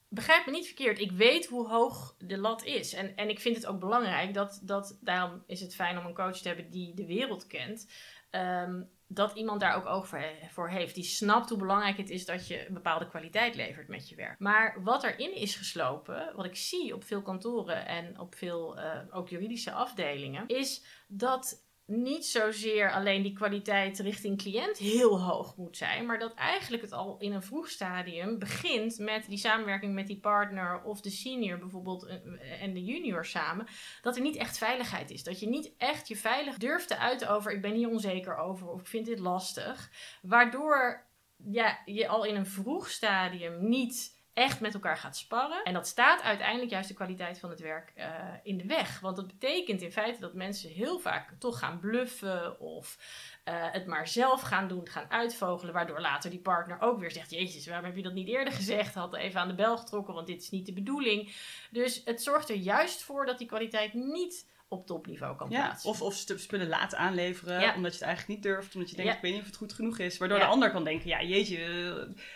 begrijp me niet verkeerd. Ik weet hoe hoog de lat is. En, en ik vind het ook belangrijk dat, dat, daarom is het fijn om een coach te hebben die de wereld kent. ehm, dat iemand daar ook oog voor, voor heeft. Die snapt hoe belangrijk het is dat je een bepaalde kwaliteit levert met je werk. Maar wat erin is geslopen, wat ik zie op veel kantoren en op veel eh, ook juridische afdelingen, is dat niet zozeer alleen die kwaliteit richting cliënt heel hoog moet zijn, maar dat eigenlijk het al in een vroeg stadium begint met die samenwerking met die partner of de senior bijvoorbeeld eh, en de junior samen, dat er niet echt veiligheid is. Dat je niet echt je veilig durft te uiten over ik ben hier onzeker over of ik vind dit lastig, waardoor ja, je al in een vroeg stadium niet echt met elkaar gaat sparren. En dat staat uiteindelijk juist de kwaliteit van het werk eh, in de weg. Want dat betekent in feite dat mensen heel vaak toch gaan bluffen of eh, het maar zelf gaan doen, gaan uitvogelen. Waardoor later die partner ook weer zegt: Jezus, waarom heb je dat niet eerder gezegd? Had even aan de bel getrokken, want dit is niet de bedoeling. Dus het zorgt er juist voor dat die kwaliteit niet op topniveau kan Ja, plaatsen. of, of stu- spullen laten aanleveren, Ja. omdat je het eigenlijk niet durft. Omdat je denkt, Ja. ik weet niet of het goed genoeg is. Waardoor Ja. de ander kan denken, ja jeetje,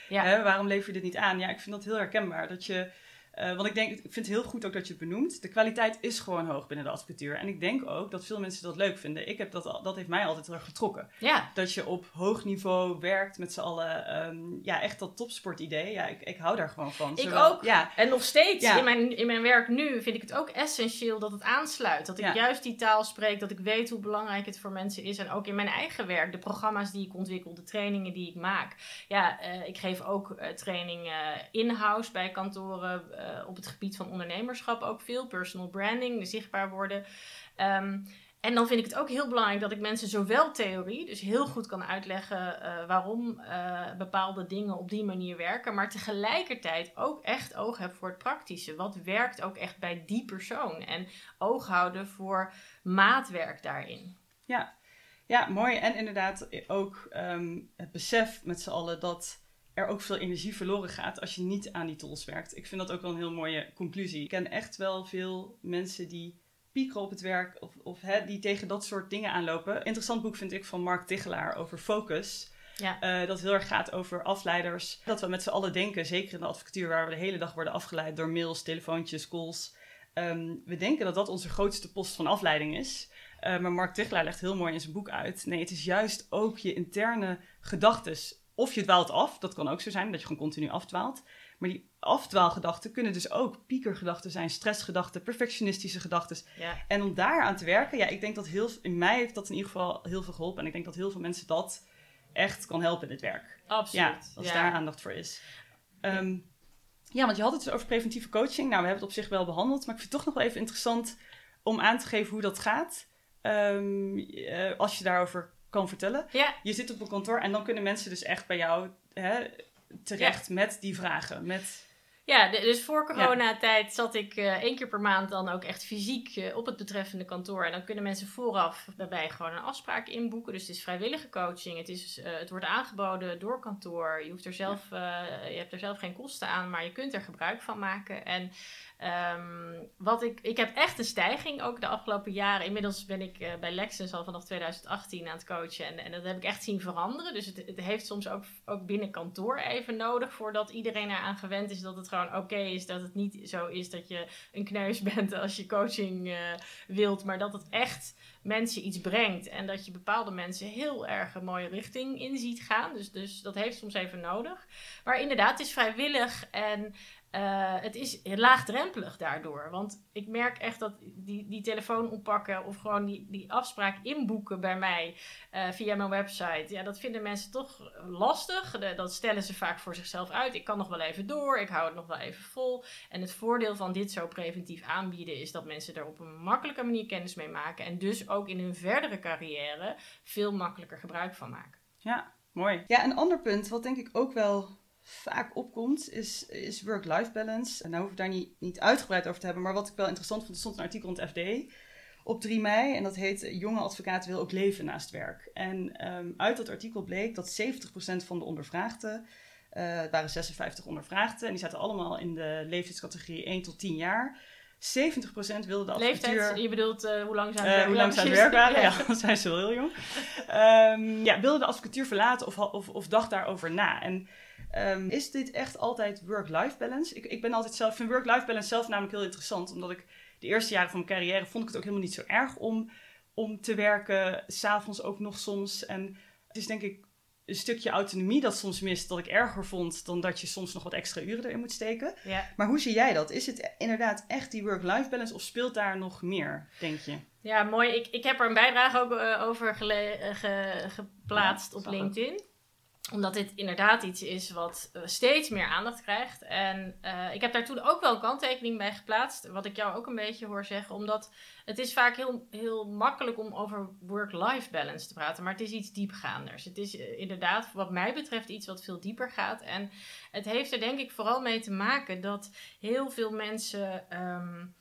Ja. hè, waarom lever je dit niet aan? Ja, ik vind dat heel herkenbaar. Dat je, eh, want ik, denk, ik vind het heel goed ook dat je het benoemt. De kwaliteit is gewoon hoog binnen de advocatuur. En ik denk ook dat veel mensen dat leuk vinden. Ik heb dat, dat heeft mij altijd heel erg getrokken. ja. Dat je op hoog niveau werkt met z'n allen. ehm, ja, echt dat topsportidee. Ja, ik, ik hou daar gewoon van. Ik ook. Ja, En nog steeds Ja. in, mijn, in mijn werk nu vind ik het ook essentieel dat het aansluit. Dat ik Ja. juist die taal spreek, dat ik weet hoe belangrijk het voor mensen is. En ook in mijn eigen werk, de programma's die ik ontwikkel, de trainingen die ik maak. Ja, eh, ik geef ook eh, training eh, in-house bij kantoren op het gebied van ondernemerschap ook veel. Personal branding, zichtbaar worden. Ehm, en dan vind ik het ook heel belangrijk dat ik mensen zowel theorie, dus heel goed kan uitleggen eh, waarom eh, bepaalde dingen op die manier werken, maar tegelijkertijd ook echt oog heb voor het praktische. Wat werkt ook echt bij die persoon? En oog houden voor maatwerk daarin. Ja, mooi. En inderdaad ook ehm, het besef met z'n allen dat er ook veel energie verloren gaat als je niet aan die tools werkt. Ik vind dat ook wel een heel mooie conclusie. Ik ken echt wel veel mensen die piekeren op het werk of, of hè, die tegen dat soort dingen aanlopen. Interessant boek vind ik van Mark Tichelaar over focus. Ja. Eh, dat heel erg gaat over afleiders. Dat we met z'n allen denken, zeker in de advocatuur waar we de hele dag worden afgeleid door mails, telefoontjes, calls. Ehm, we denken dat dat onze grootste post van afleiding is. Uh, maar Mark Tichelaar legt heel mooi in zijn boek uit. Nee, het is juist ook je interne gedachtes. Of je dwaalt af, dat kan ook zo zijn, dat je gewoon continu afdwaalt. Maar die afdwaalgedachten kunnen dus ook piekergedachten zijn, stressgedachten, perfectionistische gedachten. Ja. En om daar aan te werken, ja, ik denk dat heel, in mij heeft dat in ieder geval heel veel geholpen. En ik denk dat heel veel mensen dat echt kan helpen in het werk. Absoluut. Ja, als ja. daar aandacht voor is. Ehm, ja, want je had het dus over preventieve coaching. Nou, we hebben het op zich wel behandeld. Maar ik vind het toch nog wel even interessant om aan te geven hoe dat gaat. Ehm, eh, als je daarover kan vertellen. Ja, Je zit op een kantoor en dan kunnen mensen dus echt bij jou hè, terecht met die vragen. Met, Ja, dus voor coronatijd zat ik uh, één keer per maand dan ook echt fysiek uh, op het betreffende kantoor. En dan kunnen mensen vooraf daarbij gewoon een afspraak inboeken. Dus het is vrijwillige coaching. Het, is, uh, het wordt aangeboden door kantoor. Je, hoeft er zelf, je hebt er zelf geen kosten aan, maar je kunt er gebruik van maken. En Um, wat ik, ik heb echt een stijging ook de afgelopen jaren. Inmiddels ben ik uh, bij Lexus al vanaf 2018 aan het coachen. En, en dat heb ik echt zien veranderen. Dus het, het heeft soms ook, ook binnen kantoor even nodig. Voordat iedereen eraan gewend is dat het gewoon oké is. Dat het niet zo is dat je een kneus bent als je coaching uh, wilt. Maar dat het echt mensen iets brengt. En dat je bepaalde mensen heel erg een mooie richting in ziet gaan. Dus, dus dat heeft soms even nodig. Maar inderdaad, het is vrijwillig. En uh, het is laagdrempelig daardoor. Want ik merk echt dat die, die telefoon oppakken of gewoon die, die afspraak inboeken bij mij uh, via mijn website. Ja, dat vinden mensen toch lastig. Dat stellen ze vaak voor zichzelf uit. Ik kan nog wel even door, ik hou het nog wel even vol. En het voordeel van dit zo preventief aanbieden is dat mensen er op een makkelijke manier kennis mee maken. En dus ook in hun verdere carrière veel makkelijker gebruik van maken. Ja, mooi. Ja, een ander punt wat denk ik ook wel vaak opkomt, is, is work-life balance. En nou hoef ik daar niet, niet uitgebreid over te hebben, maar wat ik wel interessant vond, er stond een artikel in het FD op 3 mei en dat heet Jonge advocaten wil ook leven naast werk. En um, uit dat artikel bleek dat 70% van de ondervraagden, uh, het waren 56 ondervraagden, en die zaten allemaal in de leeftijdscategorie 1 tot 10 jaar. 70% wilde de advocatuur... Leeftijd, je bedoelt uh, hoe lang ze aan het werk, uh, hoe lang ze aan het werk waren, ja. dan zijn ze wel heel jong. Um, ja, wilde de advocatuur verlaten of, of, of dacht daarover na. En Um, is dit echt altijd work-life balance? Ik, ik ben altijd zelf, vind work-life balance zelf namelijk heel interessant. Omdat ik de eerste jaren van mijn carrière vond ik het ook helemaal niet zo erg om, om te werken. S'avonds ook nog soms. En het is denk ik een stukje autonomie dat soms mist, dat ik erger vond dan dat je soms nog wat extra uren erin moet steken. Ja. Maar hoe zie jij dat? Is het inderdaad echt die work-life balance of speelt daar nog meer, denk je? Ja, mooi. Ik, ik heb er een bijdrage ook uh, over ge geplaatst ja, op LinkedIn omdat dit inderdaad iets is wat uh, steeds meer aandacht krijgt. En uh, ik heb daar toen ook wel een kanttekening bij geplaatst. Wat ik jou ook een beetje hoor zeggen. Omdat het is vaak heel, heel makkelijk om over work-life balance te praten. Maar het is iets diepgaanders. Het is uh, inderdaad wat mij betreft iets wat veel dieper gaat. En het heeft er denk ik vooral mee te maken dat heel veel mensen... Um,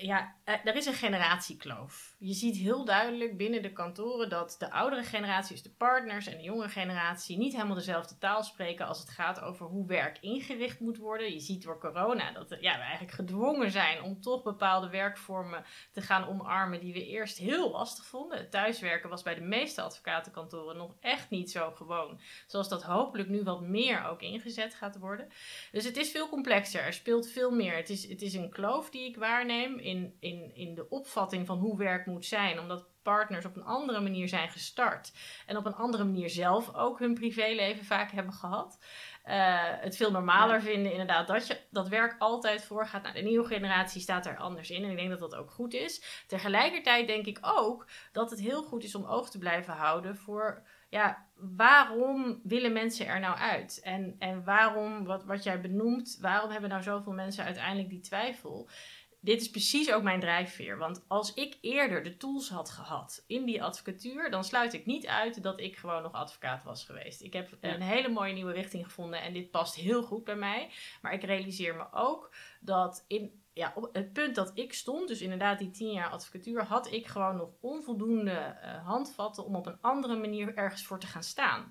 ja, er is een generatiekloof. Je ziet heel duidelijk binnen de kantoren dat de oudere generatie, dus de partners en de jongere generatie, niet helemaal dezelfde taal spreken als het gaat over hoe werk ingericht moet worden. Je ziet door corona dat ja, we eigenlijk gedwongen zijn om toch bepaalde werkvormen te gaan omarmen die we eerst heel lastig vonden. Het thuiswerken was bij de meeste advocatenkantoren nog echt niet zo gewoon, zoals dat hopelijk nu wat meer ook ingezet gaat worden. Dus het is veel complexer, er speelt veel meer. Het is, het is een kloof die ik waarneem in, in, in de opvatting van hoe werk moet zijn. Omdat partners op een andere manier zijn gestart. En op een andere manier zelf ook hun privéleven vaak hebben gehad. Uh, het veel normaler vinden inderdaad dat, je, dat werk altijd voorgaat. Nou, de nieuwe generatie staat er anders in en ik denk dat dat ook goed is. Tegelijkertijd denk ik ook dat het heel goed is om oog te blijven houden voor... Ja, waarom willen mensen er nou uit? En, en waarom, wat, wat jij benoemt, waarom hebben nou zoveel mensen uiteindelijk die twijfel? Dit is precies ook mijn drijfveer. Want als ik eerder de tools had gehad in die advocatuur, dan sluit ik niet uit dat ik gewoon nog advocaat was geweest. Ik heb een hele mooie nieuwe richting gevonden en dit past heel goed bij mij. Maar ik realiseer me ook dat in ja, op het punt dat ik stond, dus inderdaad die tien jaar advocatuur, had ik gewoon nog onvoldoende uh, handvatten om op een andere manier ergens voor te gaan staan.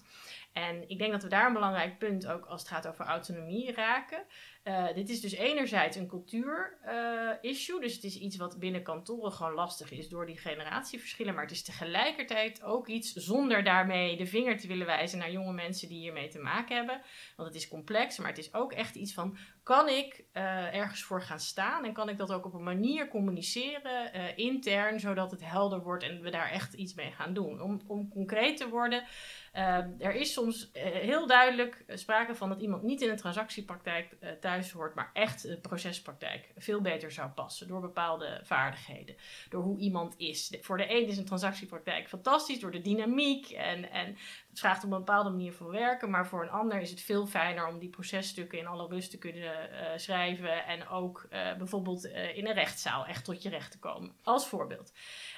En ik denk dat we daar een belangrijk punt ook als het gaat over autonomie raken. Uh, dit is dus enerzijds een cultuur-issue. Uh, dus het is iets wat binnen kantoren gewoon lastig is door die generatieverschillen. Maar het is tegelijkertijd ook iets zonder daarmee de vinger te willen wijzen naar jonge mensen die hiermee te maken hebben. Want het is complex, maar het is ook echt iets van: kan ik uh, ergens voor gaan staan en kan ik dat ook op een manier communiceren intern, zodat het helder wordt en we daar echt iets mee gaan doen? Om, om concreet te worden. Ehm, er is soms uh, heel duidelijk sprake van dat iemand niet in een transactiepraktijk uh, thuis hoort, maar echt de procespraktijk veel beter zou passen door bepaalde vaardigheden. Door hoe iemand is. Voor de een is een transactiepraktijk fantastisch door de dynamiek en, en het vraagt om een bepaalde manier van werken, maar voor een ander is het veel fijner om die processtukken in alle rust te kunnen schrijven en ook bijvoorbeeld in een rechtszaal echt tot je recht te komen. Als voorbeeld.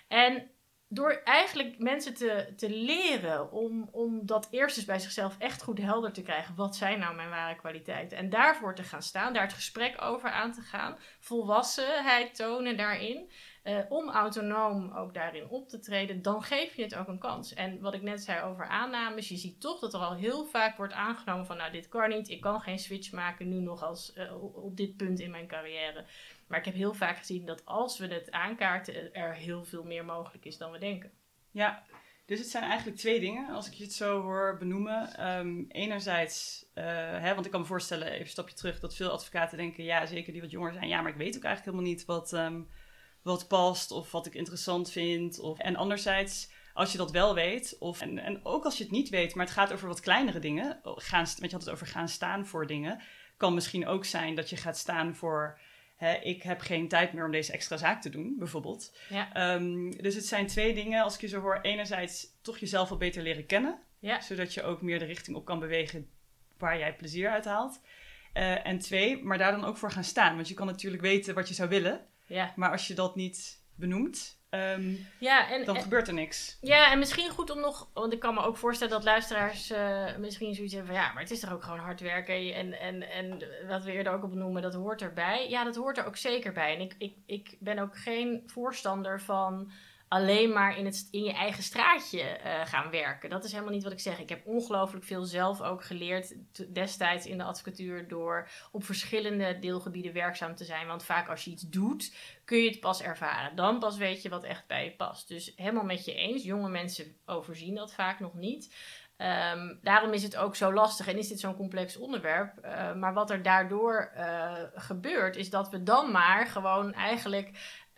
En door eigenlijk mensen te, te leren om, om dat eerst eens bij zichzelf echt goed helder te krijgen. Wat zijn nou mijn ware kwaliteiten? En daarvoor te gaan staan, daar het gesprek over aan te gaan. Volwassenheid tonen daarin. Uh, om autonoom ook daarin op te treden, dan geef je het ook een kans. En wat ik net zei over aannames, je ziet toch dat er al heel vaak wordt aangenomen van, nou dit kan niet, ik kan geen switch maken nu nog als uh, op dit punt in mijn carrière. Maar ik heb heel vaak gezien dat als we het aankaarten, er heel veel meer mogelijk is dan we denken. Ja, dus het zijn eigenlijk twee dingen, als ik je het zo hoor benoemen. Um, enerzijds, uh, hè, want ik kan me voorstellen, even een stapje terug, dat veel advocaten denken, ja, zeker die wat jonger zijn, ja, maar ik weet ook eigenlijk helemaal niet wat, um, wat past of wat ik interessant vind. Of, en anderzijds, als je dat wel weet, of, en, en ook als je het niet weet, maar het gaat over wat kleinere dingen, gaan, je had het over gaan staan voor dingen, kan misschien ook zijn dat je gaat staan voor ik heb geen tijd meer om deze extra zaak te doen, bijvoorbeeld. Ja. Ehm, dus het zijn twee dingen, als ik je zo hoor. Enerzijds toch jezelf wat beter leren kennen. Zodat je ook meer de richting op kan bewegen waar jij plezier uit haalt. Uh, en twee, maar daar dan ook voor gaan staan. Want je kan natuurlijk weten wat je zou willen. Ja. Maar als je dat niet benoemt, Ehm, ja, en, dan gebeurt er niks. Ja, en misschien goed om nog, want ik kan me ook voorstellen dat luisteraars uh, misschien zoiets hebben van ja, maar het is toch ook gewoon hard werken en, en, en wat we eerder ook op noemen, dat hoort erbij. Ja, dat hoort er ook zeker bij. En ik, ik, ik ben ook geen voorstander van alleen maar in, het, in je eigen straatje uh, gaan werken. Dat is helemaal niet wat ik zeg. Ik heb ongelooflijk veel zelf ook geleerd destijds in de advocatuur door op verschillende deelgebieden werkzaam te zijn. Want vaak als je iets doet, kun je het pas ervaren. Dan pas weet je wat echt bij je past. Dus helemaal met je eens. Jonge mensen overzien dat vaak nog niet. Um, daarom is het ook zo lastig en is dit zo'n complex onderwerp. Uh, maar wat er daardoor uh, gebeurt, is dat we dan maar gewoon eigenlijk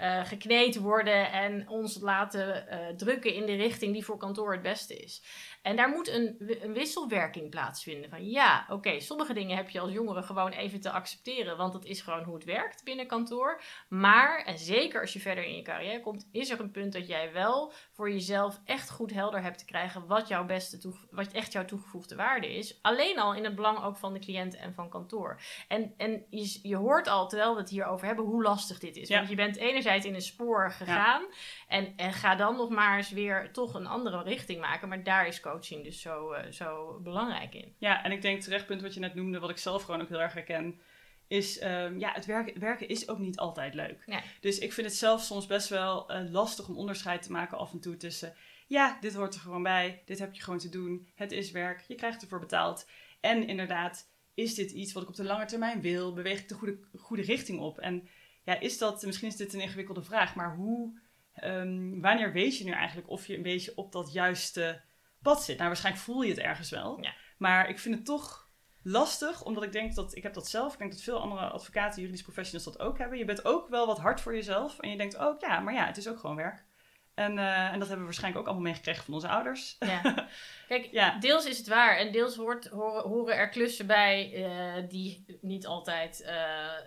uh, gekneed worden en ons laten uh, drukken in de richting die voor kantoor het beste is. En daar moet een, een wisselwerking plaatsvinden. Van ja, oké, sommige dingen heb je als jongere gewoon even te accepteren, want dat is gewoon hoe het werkt binnen kantoor. Maar, en zeker als je verder in je carrière komt, is er een punt dat jij wel voor jezelf echt goed helder hebt te krijgen wat jouw beste wat echt jouw toegevoegde waarde is. Alleen al in het belang ook van de cliënt en van kantoor. En, en je, je hoort al, terwijl we het hierover hebben, hoe lastig dit is. Want je bent enerzijds in een spoor gegaan en, en ga dan nog maar eens weer toch een andere richting maken. Maar daar is coaching dus zo, uh, zo belangrijk in. Ja, en ik denk terechtpunt wat je net noemde, wat ik zelf gewoon ook heel erg herken is, um, ja, het werken, werken is ook niet altijd leuk. Dus ik vind het zelf soms best wel uh, lastig om onderscheid te maken af en toe tussen, ja, dit hoort er gewoon bij, dit heb je gewoon te doen, het is werk, je krijgt ervoor betaald. En inderdaad, is dit iets wat ik op de lange termijn wil? Beweeg ik de goede, goede richting op? En ja, is dat, misschien is dit een ingewikkelde vraag, maar hoe, um, wanneer weet je nu eigenlijk of je een beetje op dat juiste pad zit? Nou, waarschijnlijk voel je het ergens wel. Ja. Maar ik vind het toch lastig, omdat ik denk dat, ik heb dat zelf, ik denk dat veel andere advocaten, juridische professionals dat ook hebben. Je bent ook wel wat hard voor jezelf en je denkt ook, ja, maar ja, het is ook gewoon werk. En, uh, en dat hebben we waarschijnlijk ook allemaal meegekregen van onze ouders. Ja. Kijk, ja. deels is het waar en deels hoort, horen, horen er klussen bij uh, die niet altijd uh,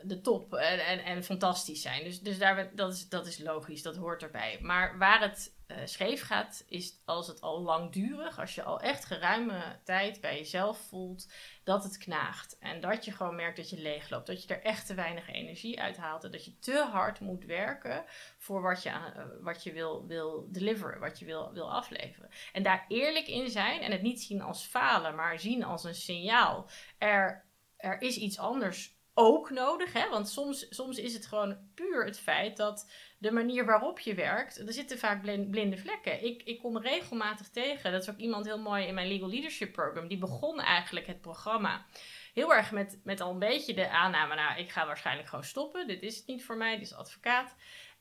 de top en, en, en, fantastisch zijn. Dus, dus daar, dat, is, dat is logisch, dat hoort erbij. Maar waar het uh, scheef gaat, is als het al langdurig, als je al echt geruime tijd bij jezelf voelt dat het knaagt. En dat je gewoon merkt dat je leegloopt, dat je er echt te weinig energie uit haalt en dat je te hard moet werken voor wat je, wat je wil, wil deliveren, wat je wil, wil afleveren. En daar eerlijk in en het niet zien als falen, maar zien als een signaal. Er, er is iets anders ook nodig. Hè? Want soms, soms is het gewoon puur het feit dat de manier waarop je werkt, er zitten vaak blinde vlekken. Ik, ik kom regelmatig tegen, dat is ook iemand heel mooi in mijn Legal Leadership Program, die begon eigenlijk het programma heel erg met, met al een beetje de aanname, nou, ik ga waarschijnlijk gewoon stoppen, dit is het niet voor mij, dit is advocaat.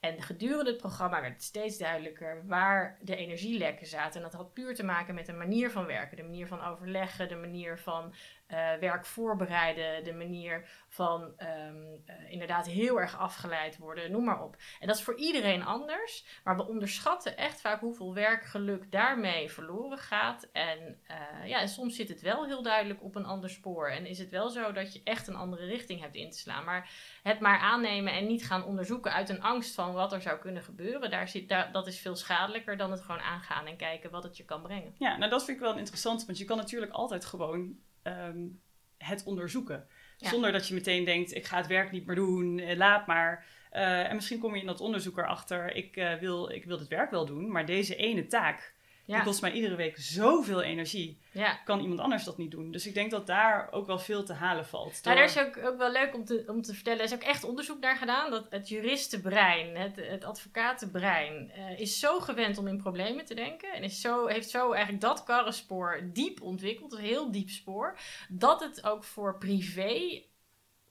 En gedurende het programma werd steeds duidelijker waar de energielekken zaten. En dat had puur te maken met de manier van werken, de manier van overleggen, de manier van uh, werk voorbereiden, de manier van um, uh, inderdaad heel erg afgeleid worden, noem maar op. En dat is voor iedereen anders, maar we onderschatten echt vaak hoeveel werkgeluk daarmee verloren gaat. En, uh, ja, en soms zit het wel heel duidelijk op een ander spoor en is het wel zo dat je echt een andere richting hebt in te slaan. Maar het maar aannemen en niet gaan onderzoeken uit een angst van wat er zou kunnen gebeuren, daar zit, daar, dat is veel schadelijker dan het gewoon aangaan en kijken wat het je kan brengen. Ja, nou dat vind ik wel interessant, want je kan natuurlijk altijd gewoon um, het onderzoeken. Zonder dat je meteen denkt, ik ga het werk niet meer doen, eh, laat maar. Eh, en misschien kom je in dat onderzoek erachter, ik, uh, wil, ik wil dit werk wel doen, maar deze ene taak, die kost mij iedere week zoveel energie. Ja. Kan iemand anders dat niet doen? Dus ik denk dat daar ook wel veel te halen valt. Door... Nou, daar is ook, ook wel leuk om te, om te vertellen. Er is ook echt onderzoek naar gedaan. Dat het juristenbrein, het, het advocatenbrein, uh, is zo gewend om in problemen te denken. En is zo, heeft zo eigenlijk dat karrenspoor diep ontwikkeld. Een heel diep spoor. Dat het ook voor privé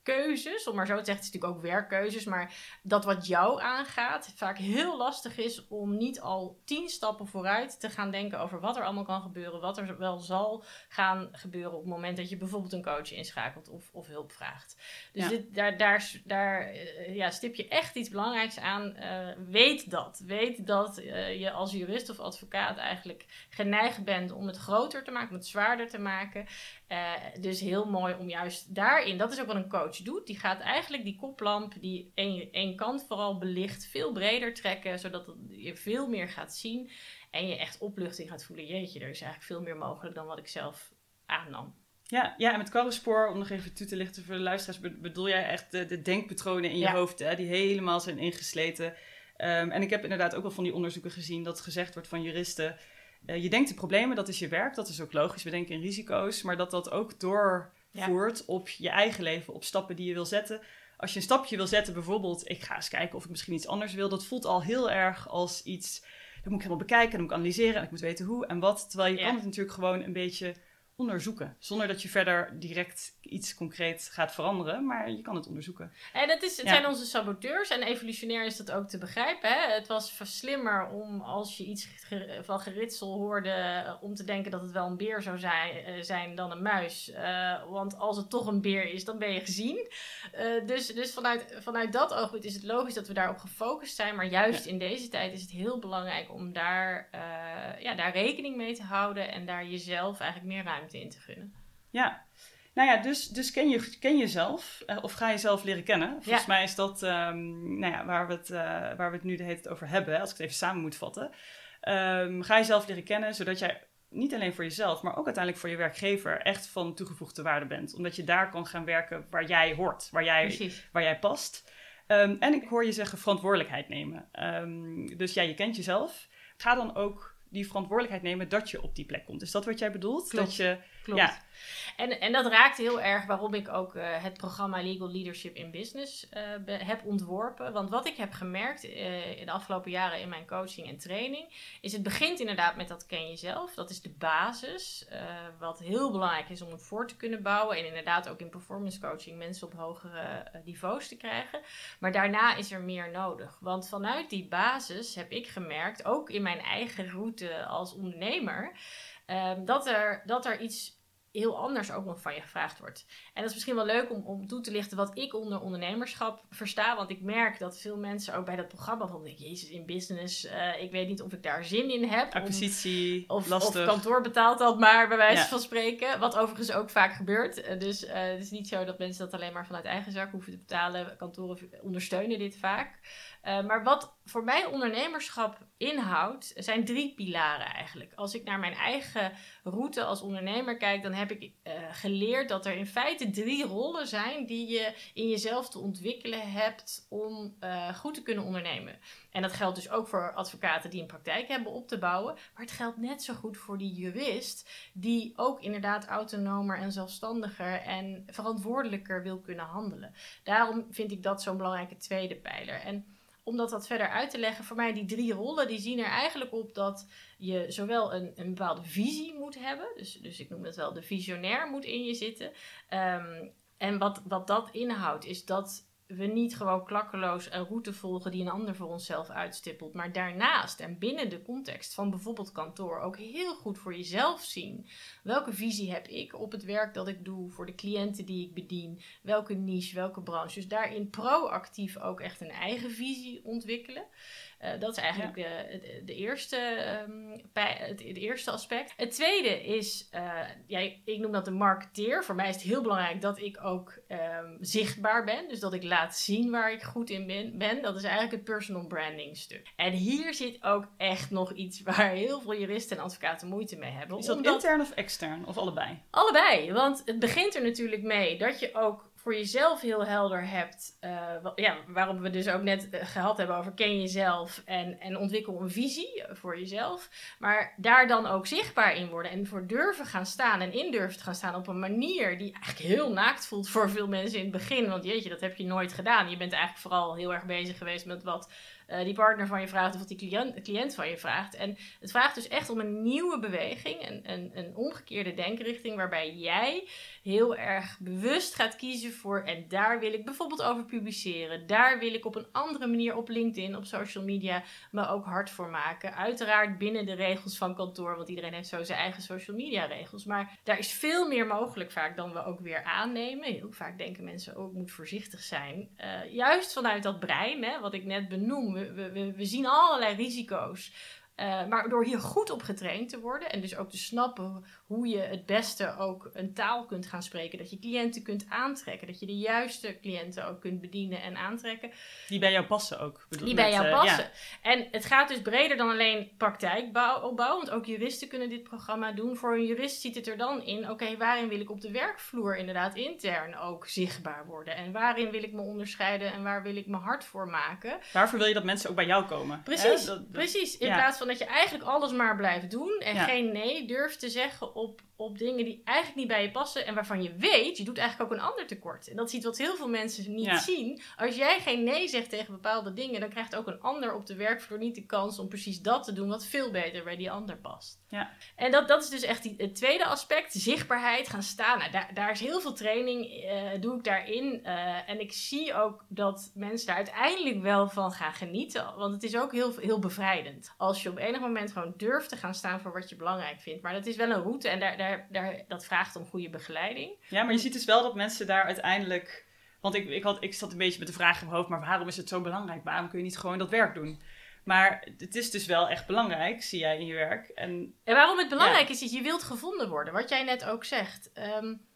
keuzes, om maar zo te zeggen, het is natuurlijk ook werkkeuzes, maar dat wat jou aangaat, vaak heel lastig is om niet al tien stappen vooruit te gaan denken over wat er allemaal kan gebeuren, wat er wel zal gaan gebeuren op het moment dat je bijvoorbeeld een coach inschakelt of, of hulp vraagt. Dus dit, daar, daar, daar eh, ja, stip je echt iets belangrijks aan. Uh, weet dat. Weet dat uh, je als jurist of advocaat eigenlijk geneigd bent om het groter te maken, om het zwaarder te maken. Dus heel mooi om juist daarin, dat is ook wat een coach doet, die gaat eigenlijk die koplamp, die één, kant vooral belicht, veel breder trekken, zodat je veel meer gaat zien en je echt opluchting gaat voelen. Jeetje, er is eigenlijk veel meer mogelijk dan wat ik zelf aannam. Ja, ja, en met karrenspoor, om nog even toe te lichten voor de luisteraars, bedoel jij echt de, de denkpatronen in je hoofd, hè, die helemaal zijn ingesleten. Ehm, en ik heb inderdaad ook wel van die onderzoeken gezien dat gezegd wordt van juristen. Uh, je denkt de problemen, dat is je werk, dat is ook logisch. We denken in risico's, maar dat dat ook door voert op je eigen leven, op stappen die je wil zetten. Als je een stapje wil zetten, bijvoorbeeld, ik ga eens kijken of ik misschien iets anders wil, dat voelt al heel erg als iets. Dat moet ik helemaal bekijken, dan moet ik analyseren en ik moet weten hoe en wat. Terwijl je kan het natuurlijk gewoon een beetje onderzoeken. Zonder dat je verder direct iets concreet gaat veranderen, maar je kan het onderzoeken. En dat is, het zijn onze saboteurs en evolutionair is dat ook te begrijpen. Hè? Het was slimmer om als je iets van geritsel hoorde, eh, om te denken dat het wel een beer zou zijn, uh, zijn dan een muis. Uh, want als het toch een beer is, dan ben je gezien. Uh, dus dus vanuit, vanuit dat oogpunt is het logisch dat we daarop gefocust zijn. Maar juist in deze tijd is het heel belangrijk om daar, ja, daar rekening mee te houden en daar jezelf eigenlijk meer ruimte in te gunnen. Ja, nou ja, dus, dus ken, je, ken jezelf uh, of ga jezelf leren kennen. Volgens mij is dat um, nou ja, waar, we het, uh, waar we het nu de hele tijd over hebben, als ik het even samen moet vatten. Um, ga jezelf leren kennen, zodat jij niet alleen voor jezelf, maar ook uiteindelijk voor je werkgever echt van toegevoegde waarde bent. Omdat je daar kan gaan werken waar jij hoort, waar jij, waar jij past. Um, en ik hoor je zeggen verantwoordelijkheid nemen. dus ja, je kent jezelf. Ga dan ook die verantwoordelijkheid nemen dat je op die plek komt. Is dat wat jij bedoelt? Klopt. Dat je, Klopt. Ja. En, en dat raakt heel erg waarom ik ook uh, het programma Legal Leadership in Business uh, heb ontworpen. Want wat ik heb gemerkt uh, in de afgelopen jaren in mijn coaching en training, is het begint inderdaad met dat ken jezelf. Dat is de basis, wat heel belangrijk is om het voor te kunnen bouwen. En inderdaad ook in performance coaching mensen op hogere niveaus te krijgen. Maar daarna is er meer nodig. Want vanuit die basis heb ik gemerkt, ook in mijn eigen route als ondernemer. Um, dat, er, dat er iets heel anders ook nog van je gevraagd wordt. En dat is misschien wel leuk om, om toe te lichten wat ik onder ondernemerschap versta. Want ik merk dat veel mensen ook bij dat programma van jezus, in business, uh, ik weet niet of ik daar zin in heb. Acquisitie, of, lastig. Of kantoor betaalt dat maar, bij wijze van spreken. Wat overigens ook vaak gebeurt. Uh, dus uh, het is niet zo dat mensen dat alleen maar vanuit eigen zak hoeven te betalen. Kantoren ondersteunen dit vaak. Maar wat voor mij ondernemerschap inhoudt, zijn drie pilaren eigenlijk. Als ik naar mijn eigen route als ondernemer kijk, dan heb ik uh, geleerd dat er in feite drie rollen zijn die je in jezelf te ontwikkelen hebt om uh, goed te kunnen ondernemen. En dat geldt dus ook voor advocaten die een praktijk hebben op te bouwen, maar het geldt net zo goed voor die jurist die ook inderdaad autonomer en zelfstandiger en verantwoordelijker wil kunnen handelen. Daarom vind ik dat zo'n belangrijke tweede pijler. En om dat verder uit te leggen, voor mij die drie rollen, die zien er eigenlijk op dat je zowel een, een bepaalde visie moet hebben, dus, dus ik noem het wel de visionair moet in je zitten. Um, en wat, wat dat inhoudt, is dat we niet gewoon klakkeloos een route volgen die een ander voor onszelf uitstippelt, maar daarnaast en binnen de context van bijvoorbeeld kantoor ook heel goed voor jezelf zien. Welke visie heb ik op het werk dat ik doe, voor de cliënten die ik bedien, welke niche, welke branche. Dus daarin proactief ook echt een eigen visie ontwikkelen. Uh, dat is eigenlijk de, de, eerste, um, het, het, eerste aspect. Het tweede is, uh, ja, ik noem dat de marketeer. Voor mij is het heel belangrijk dat ik ook um, zichtbaar ben. Dus dat ik laat zien waar ik goed in ben, ben. Dat is eigenlijk het personal branding stuk. En hier zit ook echt nog iets waar heel veel juristen en advocaten moeite mee hebben. Is dat intern of extern? Of allebei? Allebei. Want het begint er natuurlijk mee dat je ook voor jezelf heel helder hebt, uh, ja, waarom we dus ook net eh, gehad hebben over ken jezelf en, en ontwikkel een visie voor jezelf, maar daar dan ook zichtbaar in worden en voor durven gaan staan en in durven gaan staan op een manier die eigenlijk heel naakt voelt voor veel mensen in het begin, want jeetje, dat heb je nooit gedaan. Je bent eigenlijk vooral heel erg bezig geweest met wat die partner van je vraagt of wat die cliënt, cliënt van je vraagt. En het vraagt dus echt om een nieuwe beweging, een, een omgekeerde denkrichting, waarbij jij heel erg bewust gaat kiezen voor, en daar wil ik bijvoorbeeld over publiceren, daar wil ik op een andere manier op LinkedIn, op social media, me ook hard voor maken. Uiteraard binnen de regels van kantoor, want iedereen heeft zo zijn eigen social media regels. Maar daar is veel meer mogelijk vaak dan we ook weer aannemen. Heel vaak denken mensen ook, oh, moet voorzichtig zijn. Uh, juist vanuit dat brein, hè, wat ik net benoem we, we, zien allerlei risico's. Uh, maar door hier goed op getraind te worden en dus ook te snappen hoe je het beste ook een taal kunt gaan spreken. Dat je cliënten kunt aantrekken. Dat je de juiste cliënten ook kunt bedienen en aantrekken. Die bij jou passen ook. Bedoel, die bij jou uh, passen. En het gaat dus breder dan alleen praktijkopbouw. Want ook juristen kunnen dit programma doen. Voor een jurist ziet het er dan in. Oké, waarin wil ik op de werkvloer inderdaad intern ook zichtbaar worden? En waarin wil ik me onderscheiden en waar wil ik me hard voor maken? Waarvoor wil je dat mensen ook bij jou komen? Precies, precies. In plaats van dat je eigenlijk alles maar blijft doen. En geen nee durft te zeggen op, op dingen die eigenlijk niet bij je passen en waarvan je weet, je doet eigenlijk ook een ander tekort. En dat is iets wat heel veel mensen niet zien. Als jij geen nee zegt tegen bepaalde dingen, dan krijgt ook een ander op de werkvloer niet de kans om precies dat te doen wat veel beter bij die ander past. Ja. En dat, dat is dus echt die, het tweede aspect, zichtbaarheid, gaan staan. Nou, daar, daar is heel veel training, uh, doe ik daarin. Uh, en ik zie ook dat mensen daar uiteindelijk wel van gaan genieten. Want het is ook heel, heel bevrijdend. Als je op enig moment gewoon durft te gaan staan voor wat je belangrijk vindt. Maar dat is wel een route en daar, daar, daar, dat vraagt om goede begeleiding. Ja, maar je ziet dus wel dat mensen daar uiteindelijk... Want ik, ik, had, ik zat een beetje met de vraag in mijn hoofd, maar waarom is het zo belangrijk? Waarom kun je niet gewoon dat werk doen? Maar het is dus wel echt belangrijk, zie jij in je werk. En, en waarom het belangrijk is, is je wilt gevonden worden. Wat jij net ook zegt. Um,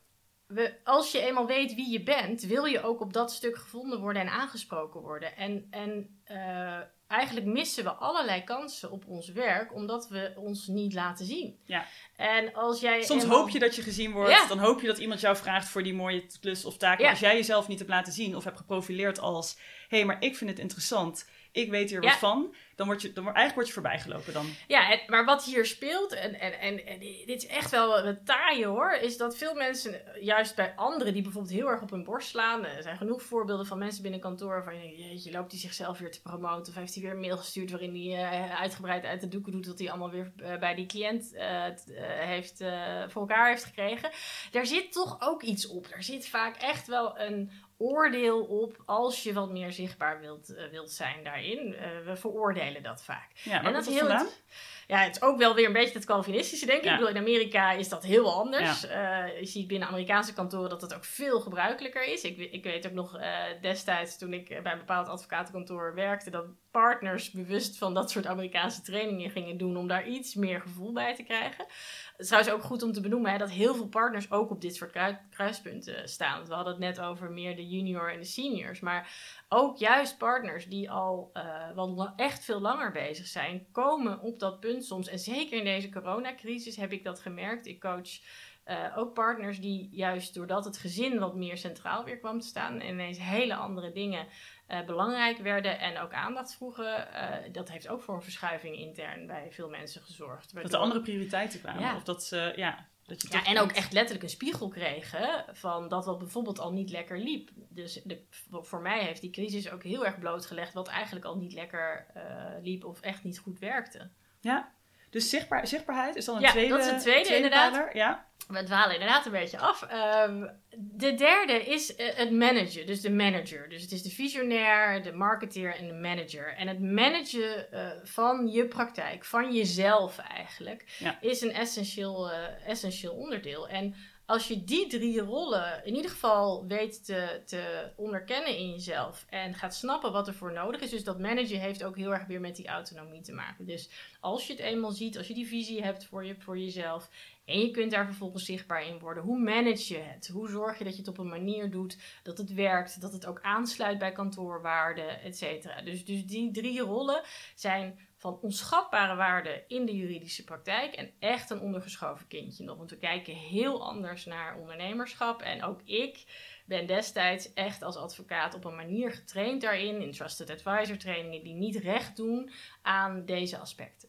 we, als je eenmaal weet wie je bent, wil je ook op dat stuk gevonden worden en aangesproken worden. En, en uh, eigenlijk missen we allerlei kansen op ons werk, omdat we ons niet laten zien. Ja. En als jij Soms hoop je dat je gezien wordt, dan hoop je dat iemand jou vraagt voor die mooie klus of taak. Ja. Als jij jezelf niet hebt laten zien of hebt geprofileerd als, hé, hey, maar ik vind het interessant ik weet hier wat van, dan word je, dan, eigenlijk word je voorbijgelopen dan. Ja, maar wat hier speelt, en, en, en, en, dit is echt wel een taaie hoor, is dat veel mensen, juist bij anderen die bijvoorbeeld heel erg op hun borst slaan, er zijn genoeg voorbeelden van mensen binnen kantoor van, jeetje, loopt hij zichzelf weer te promoten, of heeft hij weer een mail gestuurd waarin hij uh, uitgebreid uit de doeken doet dat hij allemaal weer uh, bij die cliënt uh, heeft, voor elkaar heeft gekregen. Daar zit toch ook iets op. Er zit vaak echt wel een oordeel op als je wat meer zichtbaar wilt, uh, wilt zijn daarin. Uh, we veroordelen dat vaak. Ja, en dat is heel. Het, ja, het is ook wel weer een beetje het Calvinistische, denk ik. Ja. Ik bedoel, in Amerika is dat heel anders. Ja. Uh, je ziet binnen Amerikaanse kantoren dat het ook veel gebruikelijker is. Ik, ik weet ook nog destijds, toen ik bij een bepaald advocatenkantoor werkte, dat partners bewust van dat soort Amerikaanse trainingen gingen doen om daar iets meer gevoel bij te krijgen. Het is trouwens ook goed om te benoemen hè, dat heel veel partners ook op dit soort kruispunten staan. We hadden het net over meer de junior en de seniors. Maar ook juist partners die al uh, wel echt veel langer bezig zijn, komen op dat punt soms. En zeker in deze coronacrisis heb ik dat gemerkt. Ik coach uh, ook partners die juist doordat het gezin wat meer centraal weer kwam te staan en ineens hele andere dingen uh, belangrijk werden en ook aandacht vroegen, uh, dat heeft ook voor een verschuiving intern bij veel mensen gezorgd. Dat er andere prioriteiten kwamen. Ja. Of dat ze, ja, dat je ja, en ook echt letterlijk een spiegel kregen van dat wat bijvoorbeeld al niet lekker liep. Dus de, voor mij heeft die crisis ook heel erg blootgelegd wat eigenlijk al niet lekker liep of echt niet goed werkte. Ja, dus zichtbaar, zichtbaarheid is dan een ja, tweede dat is een tweede, tweede inderdaad. ja. We dwalen inderdaad een beetje af. Um, de derde is uh, het managen, dus de manager. Dus het is de visionair, de marketeer en de manager. En het managen uh, van je praktijk, van jezelf eigenlijk, ja. is een essentieel, uh, essentieel onderdeel. En als je die drie rollen in ieder geval weet te, te onderkennen in jezelf en gaat snappen wat er voor nodig is. Dus dat managen heeft ook heel erg weer met die autonomie te maken. Dus als je het eenmaal ziet, als je die visie hebt voor, je, voor jezelf en je kunt daar vervolgens zichtbaar in worden, hoe manage je het? Hoe zorg je dat je het op een manier doet dat het werkt, dat het ook aansluit bij kantoorwaarden, et cetera. Dus, dus die drie rollen zijn van onschatbare waarde in de juridische praktijk en echt een ondergeschoven kindje nog. Want we kijken heel anders naar ondernemerschap en ook ik ben destijds echt als advocaat op een manier getraind daarin, in trusted advisor trainingen, die niet recht doen aan deze aspecten.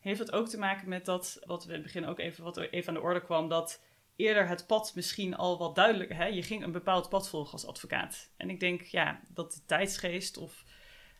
Heeft dat ook te maken met dat, wat we in het begin ook even, wat even aan de orde kwam, dat eerder het pad misschien al wat duidelijker, hè? je ging een bepaald pad volgen als advocaat. En ik denk, ja, dat de tijdsgeest of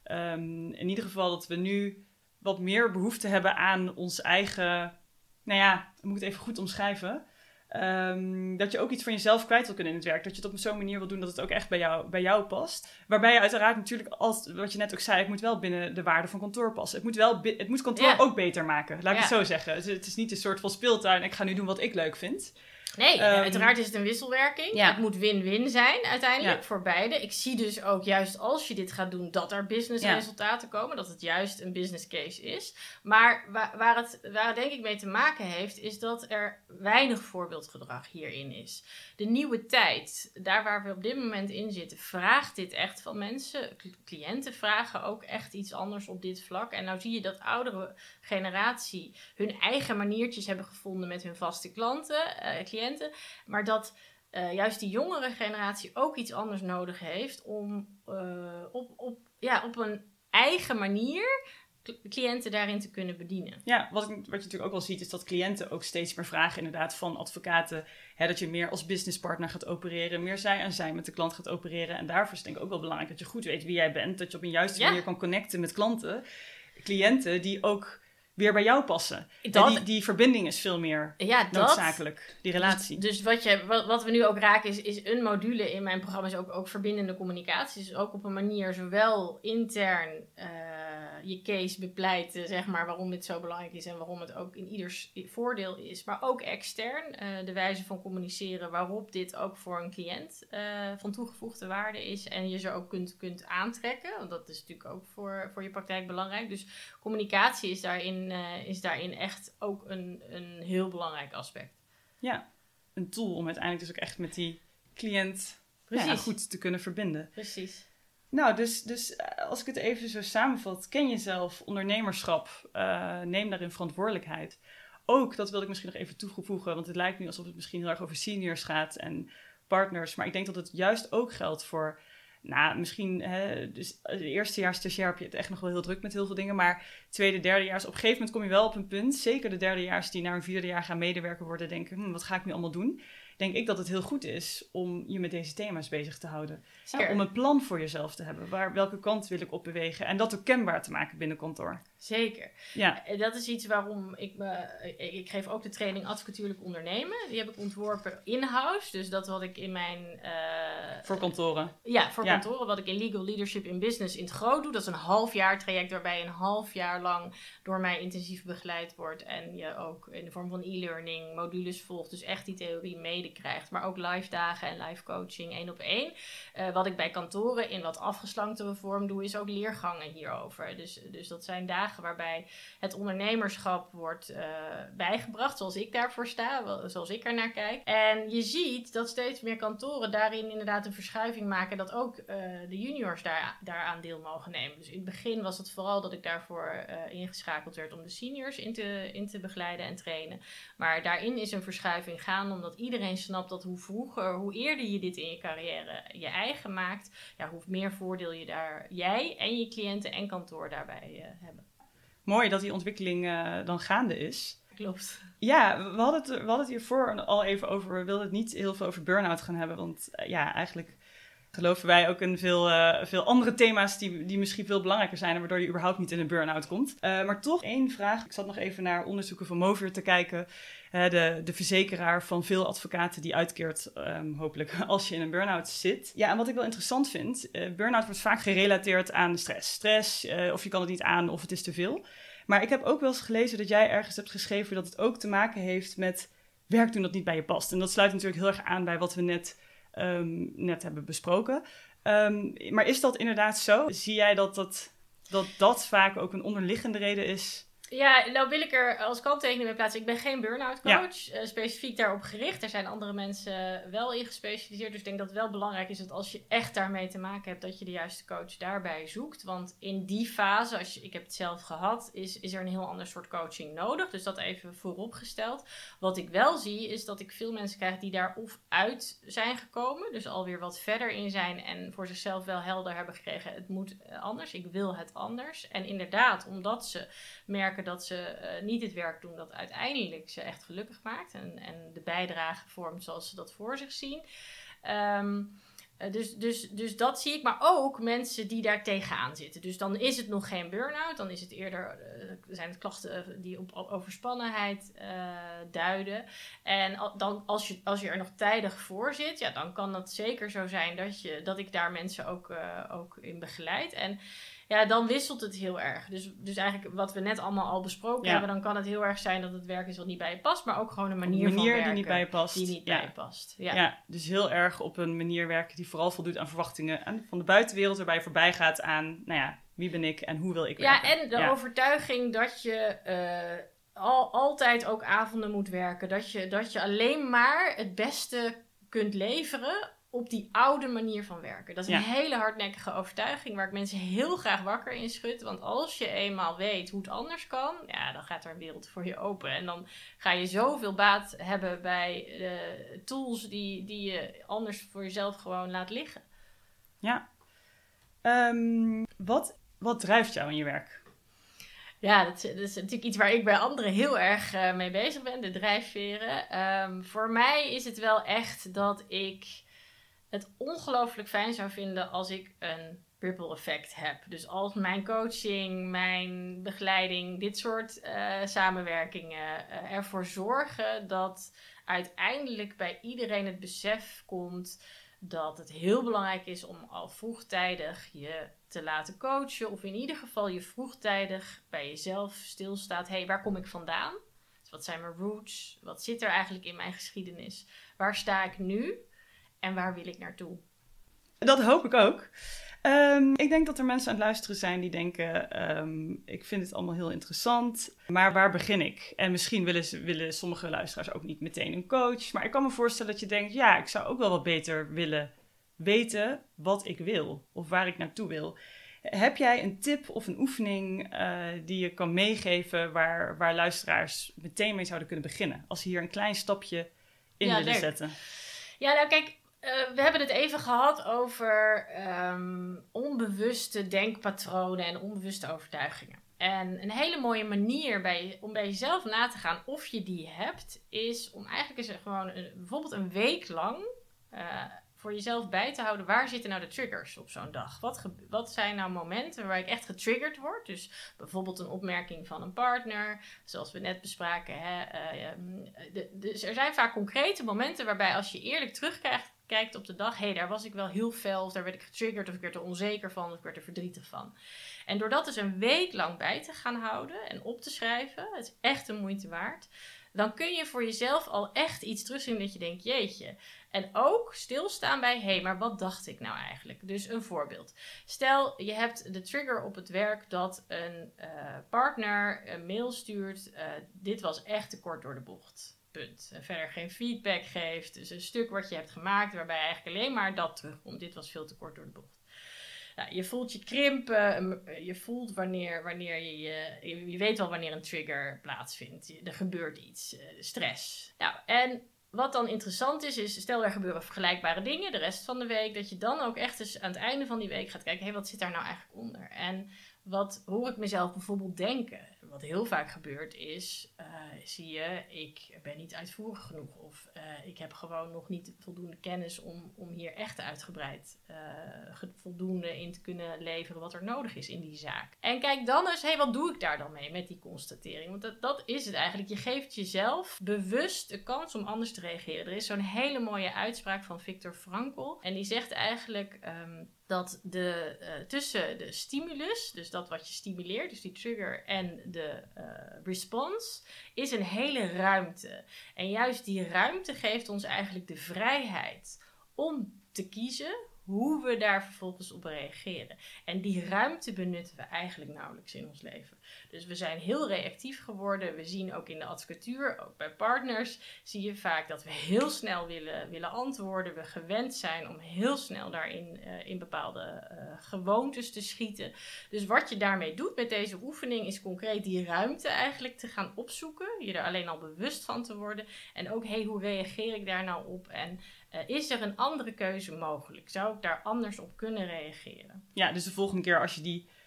ehm, in ieder geval dat we nu wat meer behoefte hebben aan ons eigen, nou ja, ik moet het even goed omschrijven. Ehm, dat je ook iets van jezelf kwijt wil kunnen in het werk. Dat je het op zo'n manier wil doen dat het ook echt bij jou, bij jou past. Waarbij je uiteraard natuurlijk, als, wat je net ook zei, het moet wel binnen de waarde van kantoor passen. Het moet, wel, het moet kantoor ook beter maken, laat ik het zo zeggen. Het, het, is niet een soort van speeltuin, ik ga nu doen wat ik leuk vind. Nee, um, uiteraard is het een wisselwerking. Ja. Het moet win-win zijn uiteindelijk voor beide. Ik zie dus ook juist als je dit gaat doen, dat er businessresultaten ja. komen. Dat het juist een business case is. Maar waar, waar, het, waar het denk ik mee te maken heeft, is dat er weinig voorbeeldgedrag hierin is. De nieuwe tijd, daar waar we op dit moment in zitten, vraagt dit echt van mensen. Cliënten vragen ook echt iets anders op dit vlak. En nou zie je dat oudere generatie hun eigen maniertjes hebben gevonden met hun vaste klanten, uh, cliënten. Maar dat uh, juist die jongere generatie ook iets anders nodig heeft om uh, op, op, ja, op een eigen manier cliënten daarin te kunnen bedienen. Ja, wat, wat je natuurlijk ook wel ziet, is dat cliënten ook steeds meer vragen inderdaad van advocaten. Hè, dat je meer als businesspartner gaat opereren, meer zij en zij met de klant gaat opereren. En daarvoor is het denk ik ook wel belangrijk dat je goed weet wie jij bent. Dat je op een juiste manier kan connecten met klanten. Cliënten die ook weer bij jou passen. die, die verbinding is veel meer ja, noodzakelijk, die relatie. Dus, dus, wat, je, wat, wat, we nu ook raken is, is een module in mijn programma is ook, ook verbindende communicatie. Dus ook op een manier zowel intern uh, je case bepleiten, zeg maar, waarom dit zo belangrijk is en waarom het ook in ieders voordeel is. Maar ook extern uh, de wijze van communiceren waarop dit ook voor een cliënt uh, van toegevoegde waarde is. En je ze ook kunt, kunt aantrekken. Want dat is natuurlijk ook voor, voor je praktijk belangrijk. Dus communicatie is daarin uh, is daarin echt ook een, een heel belangrijk aspect. Ja, een tool om uiteindelijk dus ook echt met die cliënt ja, goed te kunnen verbinden. Precies. Nou, dus, dus eh, als ik het even zo samenvat, ken jezelf, ondernemerschap, uh, neem daarin verantwoordelijkheid. Ook, dat wilde ik misschien nog even toevoegen, want het lijkt nu alsof het misschien heel erg over seniors gaat en partners. Maar ik denk dat het juist ook geldt voor nou, misschien, hè, dus het eerste stagiair heb je het echt nog wel heel druk met heel veel dingen. Maar tweede, derdejaars, op een gegeven moment kom je wel op een punt. Zeker de derdejaars die naar een vierde jaar gaan medewerker worden, denken: hm, wat ga ik nu allemaal doen? denk ik dat het heel goed is om je met deze thema's bezig te houden. om een plan voor jezelf te hebben. Waar, welke kant wil ik op bewegen? En dat ook kenbaar te maken binnen kantoor. Zeker. Ja. Dat is iets waarom ik me... Ik geef ook de training advocatuurlijk ondernemen. Die heb ik ontworpen in-house. Dus dat wat ik in mijn... Uh, voor kantoren. Ja, voor kantoren. Wat ik in Legal Leadership in Business in het groot doe. Dat is een half jaar traject waarbij je een half jaar lang door mij intensief begeleid wordt. En je ook in de vorm van e-learning modules volgt. Dus echt die theorie mede krijgt. Maar ook live dagen en live coaching één op één. Uh, wat ik bij kantoren in wat afgeslanktere vorm doe, is ook leergangen hierover. Dus, dus dat zijn dagen waarbij het ondernemerschap wordt uh, bijgebracht, zoals ik daarvoor sta, zoals ik er naar kijk. En je ziet dat steeds meer kantoren daarin inderdaad een verschuiving maken, dat ook uh, de juniors daar, daaraan deel mogen nemen. Dus in het begin was het vooral dat ik daarvoor ingeschakeld werd om de seniors in te, in te begeleiden en trainen. Maar daarin is een verschuiving gaan, omdat iedereen snapt dat hoe vroeger, hoe eerder je dit in je carrière je eigen maakt, ja, hoe meer voordeel je daar jij en je cliënten en kantoor daarbij hebben. Mooi dat die ontwikkeling uh, dan gaande is. Klopt. Ja, we hadden, het, we hadden het hiervoor al even over. We wilden het niet heel veel over burn-out gaan hebben. Want uh, ja, eigenlijk geloven wij ook in veel, uh, veel andere thema's die, die misschien veel belangrijker zijn. En waardoor je überhaupt niet in een burn-out komt. Maar toch één vraag. Ik zat nog even naar onderzoeken van Mover te kijken. Uh, de, de verzekeraar van veel advocaten die uitkeert, um, hopelijk, als je in een burn-out zit. Ja, en wat ik wel interessant vind. burn-out wordt vaak gerelateerd aan stress. Stress, of je kan het niet aan of het is te veel. Maar ik heb ook wel eens gelezen dat jij ergens hebt geschreven dat het ook te maken heeft met werk doen dat niet bij je past. En dat sluit natuurlijk heel erg aan bij wat we net um, net hebben besproken. Um, maar is dat inderdaad zo? Zie jij dat dat, dat dat vaak ook een onderliggende reden is? Ja, nou wil ik er als kanttekening mee plaatsen. Ik ben geen burn-out coach, eh, specifiek daarop gericht. Er zijn andere mensen wel in gespecialiseerd. Dus ik denk dat het wel belangrijk is dat als je echt daarmee te maken hebt, dat je de juiste coach daarbij zoekt. Want in die fase, als je, ik heb het zelf gehad, is, is er een heel ander soort coaching nodig. Dus dat even vooropgesteld. Wat ik wel zie, is dat ik veel mensen krijg die daar of uit zijn gekomen. Dus alweer wat verder in zijn en voor zichzelf wel helder hebben gekregen. Het moet anders. Ik wil het anders. En inderdaad, omdat ze merken dat ze uh, niet het werk doen dat uiteindelijk ze echt gelukkig maakt en, en de bijdrage vormt zoals ze dat voor zich zien. Um, dus, dus, dus dat zie ik, maar ook mensen die daar tegenaan zitten. Dus dan is het nog geen burn-out, dan is het eerder, uh, zijn het klachten die op overspannenheid uh, duiden. En dan, als, je, als je er nog tijdig voor zit, ja, dan kan dat zeker zo zijn dat, je, dat ik daar mensen ook, ook in begeleid. En ja, dan wisselt het heel erg. Dus, dus eigenlijk wat we net allemaal al besproken hebben, dan kan het heel erg zijn dat het werk is wat niet bij je past, maar ook gewoon een manier, een manier van die niet bij je past. Die niet bij je past. Ja. ja, dus heel erg op een manier werken die vooral voldoet aan verwachtingen van de buitenwereld, waarbij je voorbij gaat aan, nou ja, wie ben ik en hoe wil ik werken. Ja, en de overtuiging dat je uh, al, altijd ook avonden moet werken. Dat je, dat je alleen maar het beste kunt leveren op die oude manier van werken. Dat is een hele hardnekkige overtuiging waar ik mensen heel graag wakker in schud. Want als je eenmaal weet hoe het anders kan, ja, dan gaat er een wereld voor je open. En dan ga je zoveel baat hebben bij de tools die, die je anders voor jezelf gewoon laat liggen. Ja. Um, wat, wat drijft jou in je werk? Ja, dat, dat, is natuurlijk iets waar ik bij anderen heel erg uh, mee bezig ben, de drijfveren. Um, voor mij is het wel echt dat ik het ongelooflijk fijn zou vinden als ik een ripple effect heb. Dus als mijn coaching, mijn begeleiding, dit soort uh, samenwerkingen uh, ervoor zorgen dat uiteindelijk bij iedereen het besef komt dat het heel belangrijk is om al vroegtijdig je te laten coachen. Of in ieder geval je vroegtijdig bij jezelf stilstaat. Hé, hey, waar kom ik vandaan? Dus wat zijn mijn roots? Wat zit er eigenlijk in mijn geschiedenis? Waar sta ik nu? En waar wil ik naartoe? Dat hoop ik ook. Um, ik denk dat er mensen aan het luisteren zijn die denken: um, ik vind het allemaal heel interessant, maar waar begin ik? En misschien willen, willen sommige luisteraars ook niet meteen een coach. Maar ik kan me voorstellen dat je denkt: ja, ik zou ook wel wat beter willen weten wat ik wil of waar ik naartoe wil. Heb jij een tip of een oefening uh, die je kan meegeven waar, waar luisteraars meteen mee zouden kunnen beginnen? Als ze hier een klein stapje in ja, willen zetten. Ja, nou kijk, uh, we hebben het even gehad over um, onbewuste denkpatronen en onbewuste overtuigingen. En een hele mooie manier bij, om bij jezelf na te gaan of je die hebt, is om eigenlijk eens gewoon een, bijvoorbeeld een week lang uh, voor jezelf bij te houden. Waar zitten nou de triggers op zo'n dag? Wat, wat zijn nou momenten waar ik echt getriggerd word? Dus bijvoorbeeld een opmerking van een partner, zoals we net bespraken. Hè? Uh, de, dus er zijn vaak concrete momenten waarbij als je eerlijk terugkrijgt kijkt op de dag, hé, hey, daar was ik wel heel fel, of daar werd ik getriggerd, of ik werd er onzeker van, of ik werd er verdrietig van. En door dat dus een week lang bij te gaan houden en op te schrijven, het is echt een moeite waard, dan kun je voor jezelf al echt iets terugzien dat je denkt, jeetje. En ook stilstaan bij, hé, hey, maar wat dacht ik nou eigenlijk? Dus een voorbeeld. Stel, je hebt de trigger op het werk dat een uh, partner een mail stuurt, uh, dit was echt te kort door de bocht. En verder geen feedback geeft. Dus een stuk wat je hebt gemaakt waarbij eigenlijk alleen maar dat terugkomt. Dit was veel te kort door de bocht. Je voelt je krimpen. Je voelt wanneer, wanneer je, je, je weet wel wanneer een trigger plaatsvindt. Er gebeurt iets. Eh, stress. Nou, en wat dan interessant is, is stel er gebeuren vergelijkbare dingen de rest van de week. Dat je dan ook echt eens aan het einde van die week gaat kijken. Hé, hey, wat zit daar nou eigenlijk onder? En wat hoor ik mezelf bijvoorbeeld denken? Wat heel vaak gebeurt is, uh, zie je, ik ben niet uitvoerig genoeg. Of uh, ik heb gewoon nog niet voldoende kennis om, om hier echt uitgebreid uh, voldoende in te kunnen leveren wat er nodig is in die zaak. En kijk dan eens, hé, hey, wat doe ik daar dan mee met die constatering? Want dat, dat is het eigenlijk. Je geeft jezelf bewust de kans om anders te reageren. Er is zo'n hele mooie uitspraak van Viktor Frankl. En die zegt eigenlijk... Um, dat de, uh, tussen de stimulus, dus dat wat je stimuleert, dus die trigger en de uh, response, is een hele ruimte. En juist die ruimte geeft ons eigenlijk de vrijheid om te kiezen hoe we daar vervolgens op reageren. En die ruimte benutten we eigenlijk nauwelijks in ons leven. Dus we zijn heel reactief geworden. We zien ook in de advocatuur, ook bij partners, zie je vaak dat we heel snel willen, willen antwoorden. We gewend zijn om heel snel daarin uh, in bepaalde uh, gewoontes te schieten. Dus wat je daarmee doet met deze oefening is concreet die ruimte eigenlijk te gaan opzoeken. Je er alleen al bewust van te worden. En ook, hey, hoe reageer ik daar nou op? En uh, is er een andere keuze mogelijk? Zou ik daar anders op kunnen reageren? Ja, dus de volgende keer als je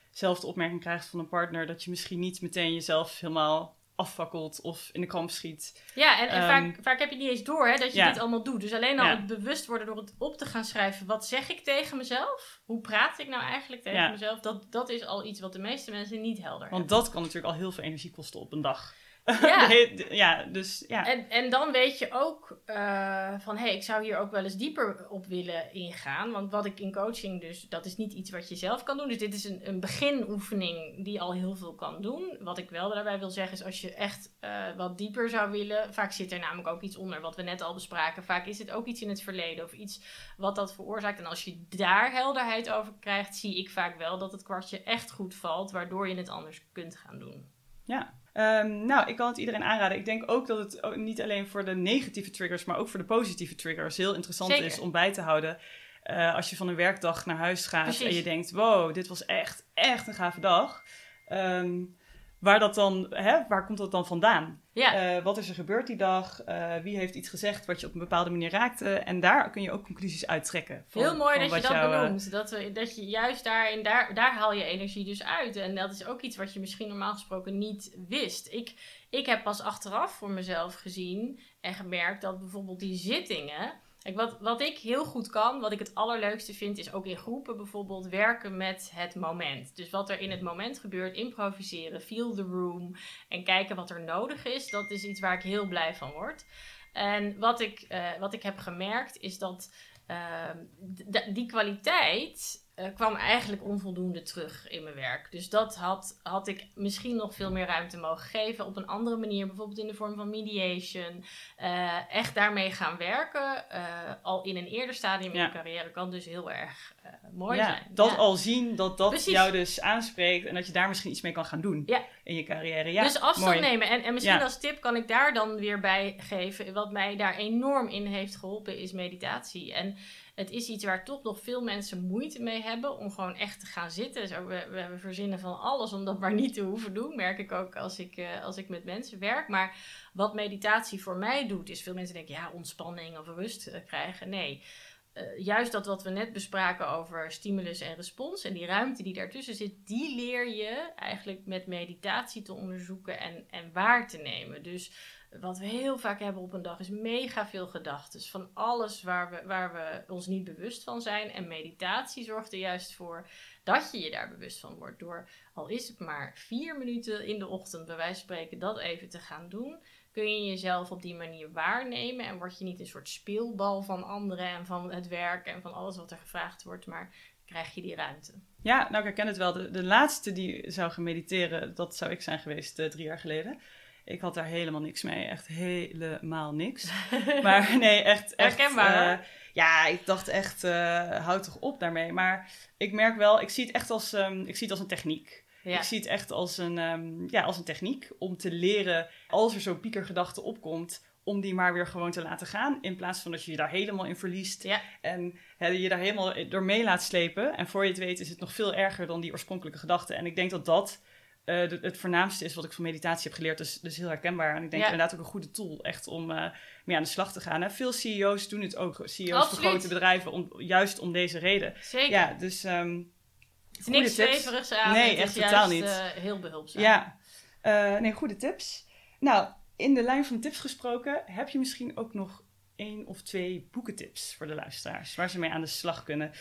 diezelfde opmerking krijgt van een partner, dat je misschien niet meteen jezelf helemaal afvakkelt of in de kamp schiet. Ja, en, en vaak, ehm, vaak heb je niet eens door hè, dat je dit allemaal doet. Dus alleen al het bewust worden door het op te gaan schrijven. Wat zeg ik tegen mezelf? Hoe praat ik nou eigenlijk tegen mezelf? Dat, dat is al iets wat de meeste mensen niet helder Want hebben. Want dat kan natuurlijk al heel veel energie kosten op een dag. Ja, ja dus ja. En, en dan weet je ook uh, van, hé, hey, ik zou hier ook wel eens dieper op willen ingaan. Want wat ik in coaching dus, dat is niet iets wat je zelf kan doen. Dus dit is een, een beginoefening die al heel veel kan doen. Wat ik wel daarbij wil zeggen is, als je echt uh, wat dieper zou willen, vaak zit er namelijk ook iets onder wat we net al bespraken. Vaak is het ook iets in het verleden of iets wat dat veroorzaakt. En als je daar helderheid over krijgt, zie ik vaak wel dat het kwartje echt goed valt, waardoor je het anders kunt gaan doen. Ja, Um, nou, ik kan het iedereen aanraden. Ik denk ook dat het niet alleen voor de negatieve triggers, maar ook voor de positieve triggers heel interessant is om bij te houden. Uh, als je van een werkdag naar huis gaat en je denkt: wow, dit was echt, echt een gave dag. Um, waar, dat dan, hè, waar komt dat dan vandaan? Ja. Uh, wat is er gebeurd die dag? Uh, wie heeft iets gezegd wat je op een bepaalde manier raakte? En daar kun je ook conclusies uittrekken. Van, Heel mooi dat je dat jou, benoemt. Dat, we, dat je juist daarin, daar, daar haal je energie dus uit. En dat is ook iets wat je misschien normaal gesproken niet wist. Ik, ik heb pas achteraf voor mezelf gezien en gemerkt dat bijvoorbeeld die zittingen Wat, wat ik heel goed kan, wat ik het allerleukste vind, is ook in groepen bijvoorbeeld werken met het moment. Dus wat er in het moment gebeurt, improviseren, feel the room en kijken wat er nodig is, dat is iets waar ik heel blij van word. En wat ik, uh, wat ik heb gemerkt is dat uh, die kwaliteit uh, kwam eigenlijk onvoldoende terug in mijn werk. Dus dat had, had ik misschien nog veel meer ruimte mogen geven op een andere manier, bijvoorbeeld in de vorm van mediation. Uh, echt daarmee gaan werken, uh, al in een eerder stadium in mijn carrière, kan dus heel erg mooi ja, zijn. Dat al zien, dat dat jou dus aanspreekt en dat je daar misschien iets mee kan gaan doen in je carrière. Ja, dus afstand mooi. nemen. En, en misschien als tip kan ik daar dan weer bij geven, wat mij daar enorm in heeft geholpen, is meditatie. En het is iets waar toch nog veel mensen moeite mee hebben om gewoon echt te gaan zitten. We, we verzinnen van alles om dat maar niet te hoeven doen, merk ik ook als ik, uh, als ik met mensen werk. Maar wat meditatie voor mij doet, is veel mensen denken, ja, ontspanning of rust uh, krijgen. Nee. Uh, juist dat wat we net bespraken over stimulus en respons en die ruimte die daartussen zit, die leer je eigenlijk met meditatie te onderzoeken en, en waar te nemen. Dus wat we heel vaak hebben op een dag is mega veel gedachten. Van alles waar we, waar we ons niet bewust van zijn. En meditatie zorgt er juist voor dat je je daar bewust van wordt. Door, al is het maar vier minuten in de ochtend, bij wijze van spreken, dat even te gaan doen. Kun je jezelf op die manier waarnemen. En word je niet een soort speelbal van anderen en van het werk en van alles wat er gevraagd wordt. Maar krijg je die ruimte. Ja, nou ik herken het wel. De, laatste die zou gaan mediteren, dat zou ik zijn geweest uh, drie jaar geleden. Ik had daar helemaal niks mee. Echt helemaal niks. maar nee, echt. echt Herkenbaar. Uh, ja, ik dacht echt, uh, houd toch op daarmee. Maar ik merk wel, ik zie het echt als, um, ik zie het als een techniek. Ja. Ik zie het echt als een, um, ja, als een techniek om te leren, als er zo'n piekergedachte opkomt, om die maar weer gewoon te laten gaan. In plaats van dat je je daar helemaal in verliest. Ja. En je daar helemaal door mee laat slepen. En voor je het weet is het nog veel erger dan die oorspronkelijke gedachte. En ik denk dat dat uh, het voornaamste is wat ik van meditatie heb geleerd. Dus, dus heel herkenbaar. En ik denk inderdaad ook een goede tool echt om uh, mee aan de slag te gaan. Hè? Veel CEO's doen het ook. CEO's van grote bedrijven, om, juist om deze reden. Zeker. Ja, dus... Um, het is niks zweverigs aan. Nee, echt totaal niet. Uh, heel behulpzaam. Ja. nee, goede tips. Nou, in de lijn van tips gesproken, heb je misschien ook nog één of twee boekentips voor de luisteraars, waar ze mee aan de slag kunnen.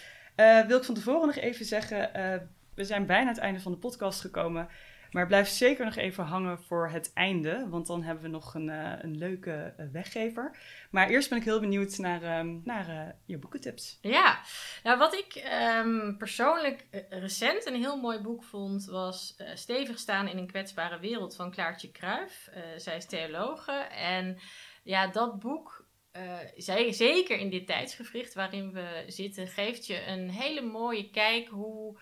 wil ik van tevoren nog even zeggen, we zijn bijna het einde van de podcast gekomen. Maar blijf zeker nog even hangen voor het einde, want dan hebben we nog een, uh, een leuke uh, weggever. Maar eerst ben ik heel benieuwd naar, um, naar uh, je boekentips. Ja, nou wat ik um, persoonlijk recent een heel mooi boek vond, was Stevig staan in een kwetsbare wereld van Klaartje Kruif. zij is theologe en ja, dat boek zeker in dit tijdsgevricht waarin we zitten, geeft je een hele mooie kijk hoe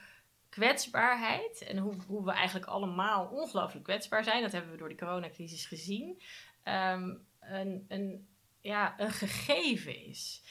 kwetsbaarheid en hoe, hoe we eigenlijk allemaal ongelooflijk kwetsbaar zijn, dat hebben we door de coronacrisis gezien, um, een, een, ja, een gegeven is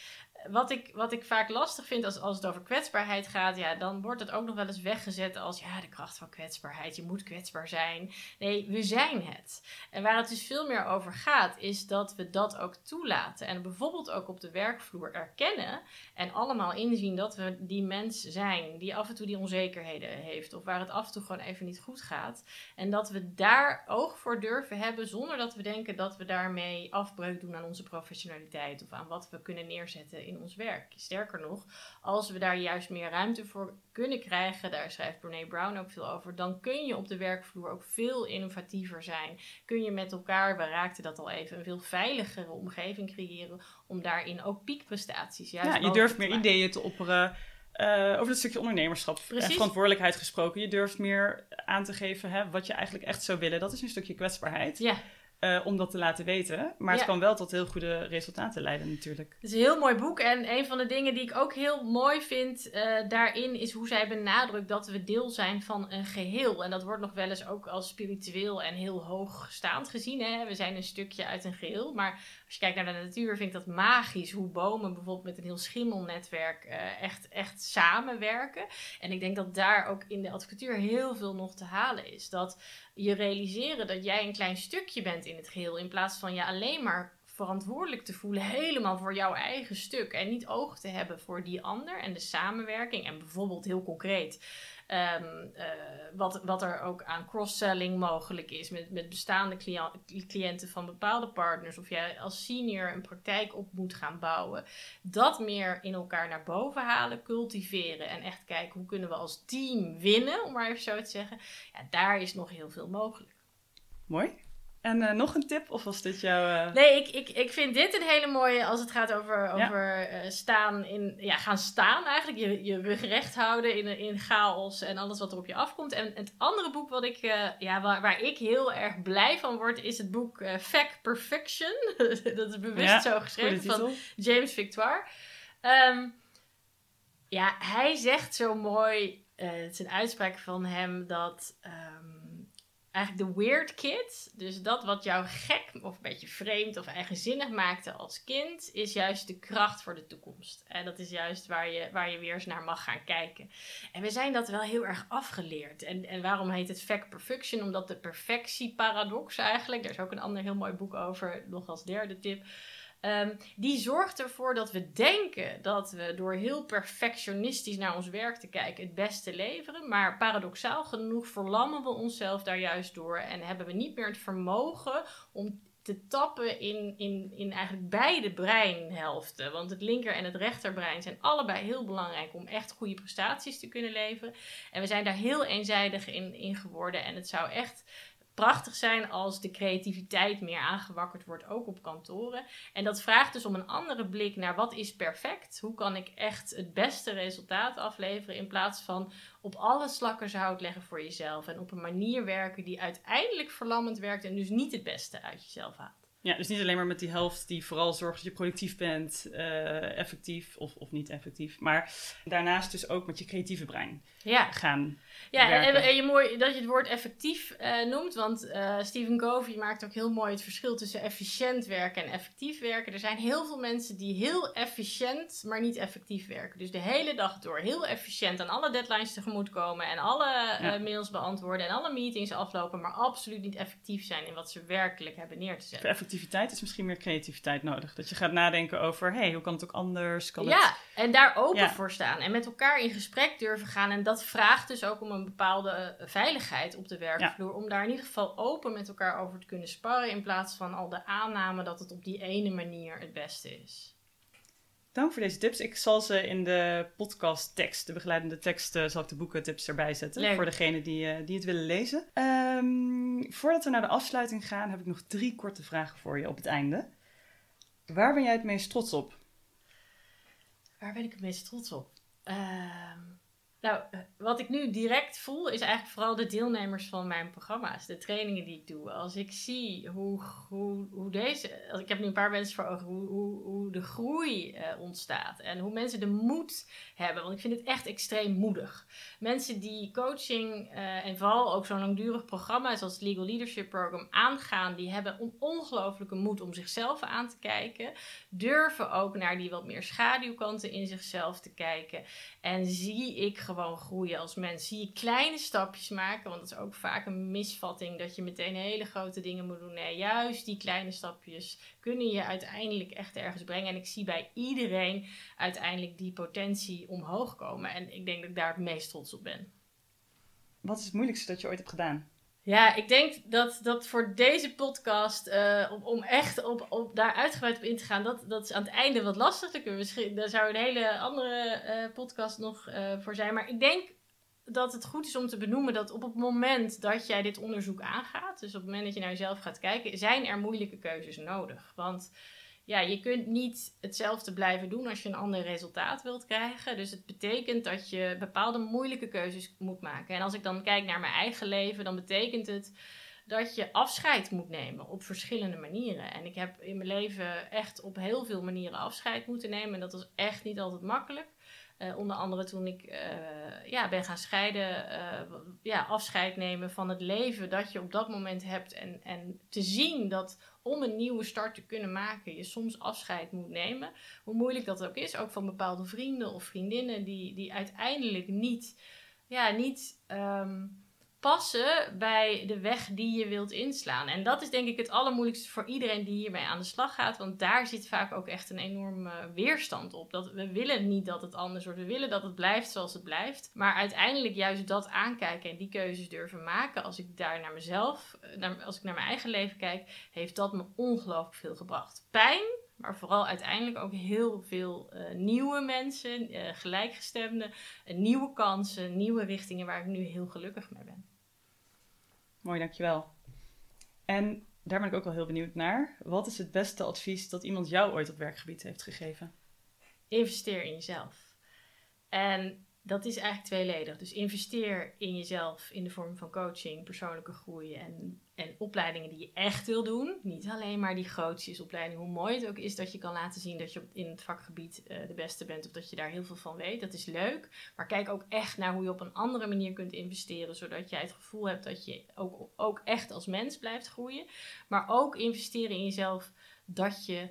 wat ik, wat ik vaak lastig vind als, als het over kwetsbaarheid gaat, ja, dan wordt het ook nog wel eens weggezet als ja, de kracht van kwetsbaarheid, je moet kwetsbaar zijn. Nee, we zijn het. En waar het dus veel meer over gaat, is dat we dat ook toelaten. En bijvoorbeeld ook op de werkvloer erkennen en allemaal inzien dat we die mens zijn die af en toe die onzekerheden heeft of waar het af en toe gewoon even niet goed gaat. En dat we daar oog voor durven hebben zonder dat we denken dat we daarmee afbreuk doen aan onze professionaliteit of aan wat we kunnen neerzetten in ons werk. Sterker nog, als we daar juist meer ruimte voor kunnen krijgen, daar schrijft Brene Brown ook veel over, dan kun je op de werkvloer ook veel innovatiever zijn. Kun je met elkaar, we raakten dat al even, een veel veiligere omgeving creëren om daarin ook piekprestaties juist Ja, je durft meer ideeën te opperen. Uh, over het stukje ondernemerschap en verantwoordelijkheid gesproken. Je durft meer aan te geven hè, wat je eigenlijk echt zou willen. Dat is een stukje kwetsbaarheid. Ja. Uh, om dat te laten weten. Maar het kan wel tot heel goede resultaten leiden natuurlijk. Het is een heel mooi boek. En een van de dingen die ik ook heel mooi vind uh, daarin... is hoe zij benadrukt dat we deel zijn van een geheel. En dat wordt nog wel eens ook als spiritueel en heel hoogstaand gezien. Hè? We zijn een stukje uit een geheel. Maar als je kijkt naar de natuur vind ik dat magisch. Hoe bomen bijvoorbeeld met een heel schimmelnetwerk uh, echt, echt samenwerken. En ik denk dat daar ook in de advocatuur heel veel nog te halen is. Dat je realiseren dat jij een klein stukje bent in het geheel. In plaats van je alleen maar verantwoordelijk te voelen, helemaal voor jouw eigen stuk. En niet oog te hebben voor die ander en de samenwerking. En bijvoorbeeld heel concreet Ehm, eh, wat, wat er ook aan cross-selling mogelijk is met, met bestaande cliënten van bepaalde partners. Of jij als senior een praktijk op moet gaan bouwen. Dat meer in elkaar naar boven halen, cultiveren en echt kijken hoe kunnen we als team winnen, om maar even zo te zeggen. Ja, daar is nog heel veel mogelijk. Mooi. En uh, nog een tip, of was dit jouw... Uh... Nee, ik, ik, ik vind dit een hele mooie als het gaat over, over uh, staan in... Ja, gaan staan eigenlijk. Je, je rug recht houden in, in chaos en alles wat er op je afkomt. En het andere boek wat ik, ja, waar, waar ik heel erg blij van word, is het boek Fact Perfection. dat is bewust ja, zo geschreven van James Victoire. Um, ja, hij zegt zo mooi... het is een uitspraak van hem dat... Um, eigenlijk de weird kid. Dus dat wat jou gek of een beetje vreemd of eigenzinnig maakte als kind, is juist de kracht voor de toekomst. En dat is juist waar je, waar je weer eens naar mag gaan kijken. En we zijn dat wel heel erg afgeleerd. En, en waarom heet het fact perfection? Omdat de perfectieparadox eigenlijk, daar is ook een ander heel mooi boek over, nog als derde tip Um, die zorgt ervoor dat we denken dat we door heel perfectionistisch naar ons werk te kijken het beste leveren. Maar paradoxaal genoeg verlammen we onszelf daar juist door en hebben we niet meer het vermogen om te tappen in, in, in eigenlijk beide breinhelften. Want het linker en het rechterbrein zijn allebei heel belangrijk om echt goede prestaties te kunnen leveren. En we zijn daar heel eenzijdig in, in geworden. En het zou echt prachtig zijn als de creativiteit meer aangewakkerd wordt, ook op kantoren. En dat vraagt dus om een andere blik naar wat is perfect? Hoe kan ik echt het beste resultaat afleveren in plaats van op alle slakken zout leggen voor jezelf en op een manier werken die uiteindelijk verlammend werkt en dus niet het beste uit jezelf haalt. Ja, dus niet alleen maar met die helft die vooral zorgt dat je productief bent, uh, effectief of, of niet effectief. Maar daarnaast dus ook met je creatieve brein ja. gaan Ja, en, en, je mooi dat je het woord effectief uh, noemt. Want uh, Stephen Covey maakt ook heel mooi het verschil tussen efficiënt werken en effectief werken. Er zijn heel veel mensen die heel efficiënt, maar niet effectief werken. Dus de hele dag door heel efficiënt aan alle deadlines tegemoet komen. En alle mails beantwoorden en alle meetings aflopen. Maar absoluut niet effectief zijn in wat ze werkelijk hebben neer te zetten effectiviteit is misschien meer creativiteit nodig. Dat je gaat nadenken over, hey, hoe kan het ook anders? Kan ja, en daar open voor staan. En met elkaar in gesprek durven gaan. En dat vraagt dus ook om een bepaalde eh, veiligheid op de werkvloer. Om daar in ieder geval open met elkaar over te kunnen sparren. In plaats van al de aanname dat het op die ene manier het beste is. Dank voor deze tips. Ik zal ze in de podcast tekst, de begeleidende tekst, uh, zal ik de boekentips erbij zetten. Voor degenen die, uh, die het willen lezen. Um, voordat we naar de afsluiting gaan, heb ik nog drie korte vragen voor je op het einde. Waar ben jij het meest trots op? Waar ben ik het meest trots op? Uh, Nou, wat ik nu direct voel is eigenlijk vooral de deelnemers van mijn programma's, de trainingen die ik doe. Als ik zie hoe, hoe, deze, ik heb nu een paar mensen voor ogen, hoe, hoe, hoe de groei uh, ontstaat en hoe mensen de moed hebben, want ik vind het echt extreem moedig. Mensen die coaching uh, en vooral ook zo'n langdurig programma zoals het Legal Leadership Program aangaan, die hebben een ongelooflijke moed om zichzelf aan te kijken, durven ook naar die wat meer schaduwkanten in zichzelf te kijken en zie ik gewoon groeien als mens. Zie je kleine stapjes maken, want dat is ook vaak een misvatting dat je meteen hele grote dingen moet doen. Nee, juist die kleine stapjes kunnen je uiteindelijk echt ergens brengen. En ik zie bij iedereen uiteindelijk die potentie omhoog komen. En ik denk dat ik daar het meest trots op ben. Wat is het moeilijkste dat je ooit hebt gedaan? Ja, ik denk dat, dat voor deze podcast, uh, om, echt op, op daar uitgebreid op in te gaan, dat, dat is aan het einde wat lastig. Daar, we, daar zou een hele andere uh, podcast nog uh, voor zijn. Maar ik denk dat het goed is om te benoemen dat op het moment dat jij dit onderzoek aangaat, dus op het moment dat je naar jezelf gaat kijken, zijn er moeilijke keuzes nodig. Want ja, je kunt niet hetzelfde blijven doen als je een ander resultaat wilt krijgen. Dus het betekent dat je bepaalde moeilijke keuzes moet maken. En als ik dan kijk naar mijn eigen leven, dan betekent het dat je afscheid moet nemen op verschillende manieren. En ik heb in mijn leven echt op heel veel manieren afscheid moeten nemen. En dat was echt niet altijd makkelijk. Uh, onder andere toen ik uh, ja, ben gaan scheiden, uh, ja, afscheid nemen van het leven dat je op dat moment hebt. En, en te zien dat om een nieuwe start te kunnen maken, je soms afscheid moet nemen. Hoe moeilijk dat ook is, ook van bepaalde vrienden of vriendinnen die, die uiteindelijk niet, ja, niet um, passen bij de weg die je wilt inslaan. En dat is denk ik het allermoeilijkste voor iedereen die hiermee aan de slag gaat. Want daar zit vaak ook echt een enorme weerstand op. Dat we willen niet dat het anders wordt. We willen dat het blijft zoals het blijft. Maar uiteindelijk juist dat aankijken en die keuzes durven maken. Als ik daar naar mezelf, naar, als ik naar mijn eigen leven kijk, heeft dat me ongelooflijk veel gebracht. Pijn, maar vooral uiteindelijk ook heel veel uh, nieuwe mensen, uh, gelijkgestemden, nieuwe kansen, nieuwe richtingen waar ik nu heel gelukkig mee ben. Mooi, dankjewel. En daar ben ik ook wel heel benieuwd naar. Wat is het beste advies dat iemand jou ooit op werkgebied heeft gegeven? Investeer in jezelf. En dat is eigenlijk tweeledig. Dus investeer in jezelf in de vorm van coaching, persoonlijke groei en, en opleidingen die je echt wil doen. Niet alleen maar die grootjesopleiding. Hoe mooi het ook is dat je kan laten zien dat je in het vakgebied uh, de beste bent of dat je daar heel veel van weet. Dat is leuk. Maar kijk ook echt naar hoe je op een andere manier kunt investeren, zodat jij het gevoel hebt dat je ook, ook echt als mens blijft groeien. Maar ook investeren in jezelf dat je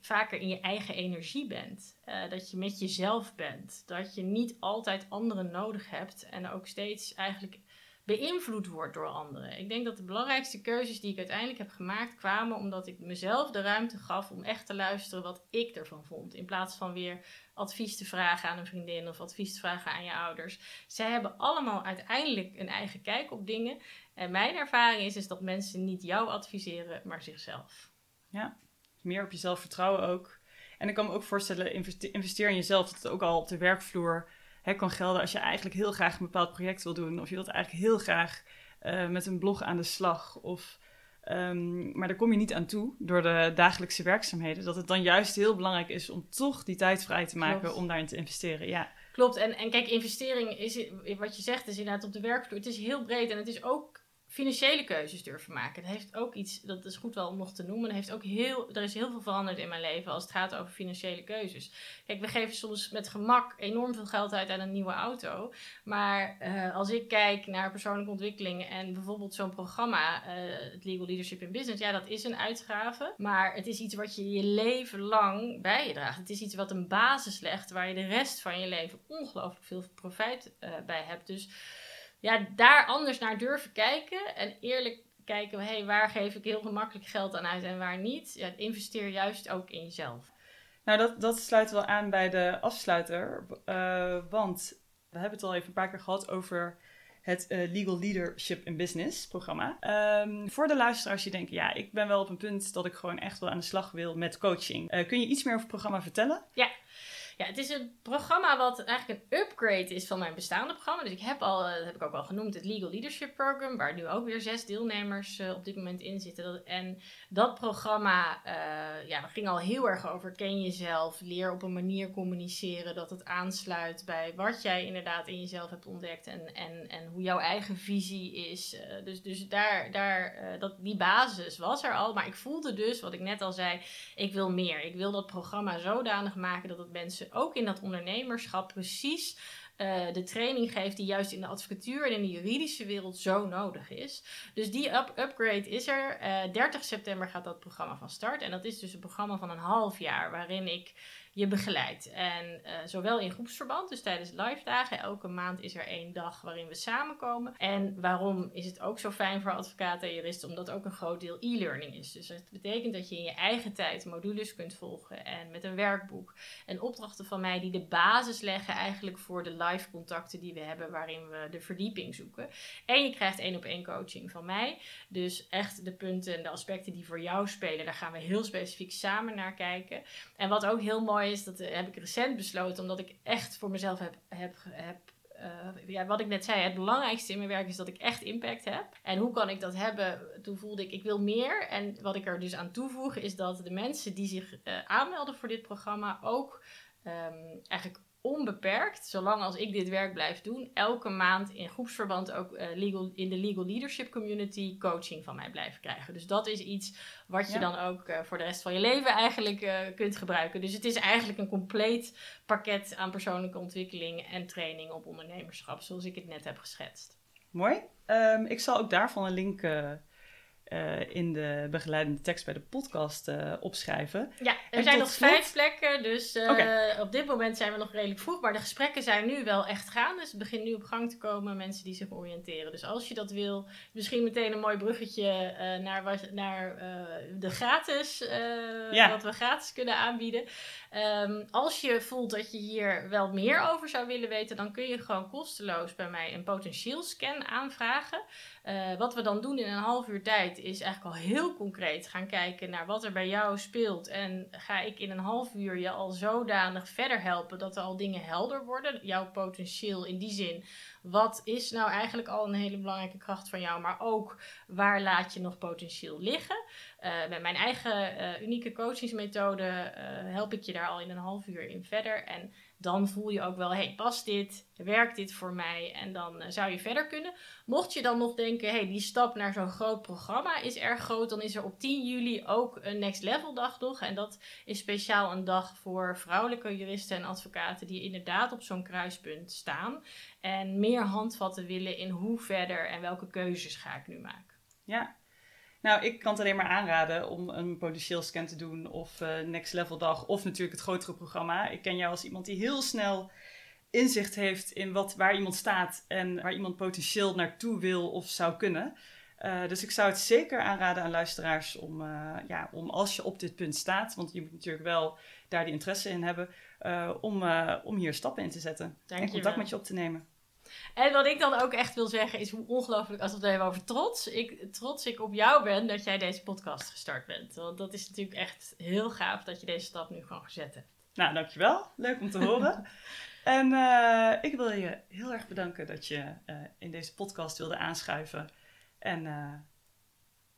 vaker in je eigen energie bent. Uh, dat je met jezelf bent. Dat je niet altijd anderen nodig hebt en ook steeds eigenlijk beïnvloed wordt door anderen. Ik denk dat de belangrijkste keuzes die ik uiteindelijk heb gemaakt kwamen omdat ik mezelf de ruimte gaf om echt te luisteren wat ik ervan vond. In plaats van weer advies te vragen aan een vriendin of advies te vragen aan je ouders. Zij hebben allemaal uiteindelijk een eigen kijk op dingen. En mijn ervaring is, is dat mensen niet jou adviseren, maar zichzelf. Ja, meer op jezelf vertrouwen ook. En ik kan me ook voorstellen, investeer in jezelf, dat het ook al op de werkvloer hè, kan gelden als je eigenlijk heel graag een bepaald project wil doen. Of je wilt eigenlijk heel graag uh, met een blog aan de slag. Of, um, maar daar kom je niet aan toe door de dagelijkse werkzaamheden. Dat het dan juist heel belangrijk is om toch die tijd vrij te maken Klopt. om daarin te investeren. Ja. Klopt, en, en kijk, investering is, wat je zegt, is inderdaad op de werkvloer. Het is heel breed en het is ook financiële keuzes durven maken. Dat heeft ook iets, dat is goed wel om nog te noemen. Heeft ook heel, er is heel veel veranderd in mijn leven als het gaat over financiële keuzes. Kijk, we geven soms met gemak enorm veel geld uit aan een nieuwe auto. Maar uh, als ik kijk naar persoonlijke ontwikkeling en bijvoorbeeld zo'n programma, uh, het Legal Leadership in Business, ja, dat is een uitgave. Maar het is iets wat je je leven lang bij je draagt. Het is iets wat een basis legt waar je de rest van je leven ongelooflijk veel profijt uh, bij hebt. Dus ja, daar anders naar durven kijken en eerlijk kijken, hey, waar geef ik heel gemakkelijk geld aan uit en waar niet. Ja, investeer juist ook in jezelf. Nou, dat, dat sluit wel aan bij de afsluiter, uh, want we hebben het al even een paar keer gehad over het uh, Legal Leadership in Business programma. Um, voor de luisteraars die denken, ja, ik ben wel op een punt dat ik gewoon echt wel aan de slag wil met coaching. Uh, kun je iets meer over het programma vertellen? Ja. Het is een programma wat eigenlijk een upgrade is van mijn bestaande programma. Dus ik heb al, eh, dat heb ik ook al genoemd, het Legal Leadership Program, waar nu ook weer zes deelnemers uh, op dit moment in zitten. En dat programma uh, ja, ging al heel erg over ken jezelf, leer op een manier communiceren dat het aansluit bij wat jij inderdaad in jezelf hebt ontdekt en, en, en hoe jouw eigen visie is. dus dus daar, daar, dat, die basis was er al, maar ik voelde dus, wat ik net al zei, ik wil meer. Ik wil dat programma zodanig maken dat het mensen ook in dat ondernemerschap precies uh, de training geeft die juist in de advocatuur en in de juridische wereld zo nodig is. Dus die upgrade is er. Uh, eh, 30 september gaat dat programma van start. En dat is dus een programma van een half jaar waarin ik je begeleidt. En uh, zowel in groepsverband, dus tijdens live dagen, elke maand is er één dag waarin we samenkomen. En waarom is het ook zo fijn voor advocaten en juristen? Omdat ook een groot deel e-learning is. Dus dat betekent dat je in je eigen tijd modules kunt volgen en met een werkboek. En opdrachten van mij die de basis leggen eigenlijk voor de live contacten die we hebben, waarin we de verdieping zoeken. En je krijgt één op één coaching van mij. Dus echt de punten en de aspecten die voor jou spelen, daar gaan we heel specifiek samen naar kijken. En wat ook heel mooi is, dat heb ik recent besloten, omdat ik echt voor mezelf heb, heb, heb uh, ja, wat ik net zei, het belangrijkste in mijn werk is dat ik echt impact heb. En hoe kan ik dat hebben? Toen voelde ik, ik wil meer. En wat ik er dus aan toevoeg, is dat de mensen die zich uh, aanmelden voor dit programma ook um, eigenlijk onbeperkt, zolang als ik dit werk blijf doen, elke maand in groepsverband ook uh, legal, in de legal leadership community coaching van mij blijven krijgen. Dus dat is iets wat je dan ook uh, voor de rest van je leven eigenlijk uh, kunt gebruiken. Dus het is eigenlijk een compleet pakket aan persoonlijke ontwikkeling en training op ondernemerschap, zoals ik het net heb geschetst. Mooi. Um, ik zal ook daarvan een link uh, in de begeleidende tekst bij de podcast uh, opschrijven. Ja, er zijn nog slot... vijf plekken, dus uh, okay. op dit moment zijn we nog redelijk vroeg. Maar de gesprekken zijn nu wel echt gaan, dus het begint nu op gang te komen. Mensen die zich oriënteren. Dus als je dat wil, misschien meteen een mooi bruggetje naar, naar de gratis, ja. wat we gratis kunnen aanbieden. Um, als je voelt dat je hier wel meer over zou willen weten, dan kun je gewoon kosteloos bij mij een potentieel scan aanvragen. Wat we dan doen in een half uur tijd is eigenlijk al heel concreet gaan kijken naar wat er bij jou speelt. En ga ik in een half uur je al zodanig verder helpen dat er al dingen helder worden. Jouw potentieel in die zin. Wat is nou eigenlijk al een hele belangrijke kracht van jou, maar ook waar laat je nog potentieel liggen? Uh, met mijn eigen uh, unieke coachingsmethode help ik je daar al in een half uur in verder. En dan voel je ook wel, hey, past dit? Werkt dit voor mij? En dan uh, zou je verder kunnen. Mocht je dan nog denken, hey, die stap naar zo'n groot programma is erg groot, dan is er op 10 juli ook een Next Level dag nog. En dat is speciaal een dag voor vrouwelijke juristen en advocaten die inderdaad op zo'n kruispunt staan. En meer handvatten willen in hoe verder en welke keuzes ga ik nu maken. Ja, nou, ik kan het alleen maar aanraden om een potentieel scan te doen of uh, Next Level dag of natuurlijk het grotere programma. Ik ken jou als iemand die heel snel inzicht heeft in wat, waar iemand staat en waar iemand potentieel naartoe wil of zou kunnen. Uh, dus ik zou het zeker aanraden aan luisteraars om, uh, ja, om als je op dit punt staat, want je moet natuurlijk wel daar die interesse in hebben, om, om hier stappen in te zetten Dank en contact met je op te nemen. En wat ik dan ook echt wil zeggen is hoe ongelooflijk, als we het hebben over trots, ik, trots ik op jou ben dat jij deze podcast gestart bent. Want dat is natuurlijk echt heel gaaf dat je deze stap nu gewoon gezet hebt. Nou, dankjewel. Leuk om te horen. en uh, ik wil je heel erg bedanken dat je uh, in deze podcast wilde aanschuiven. En uh,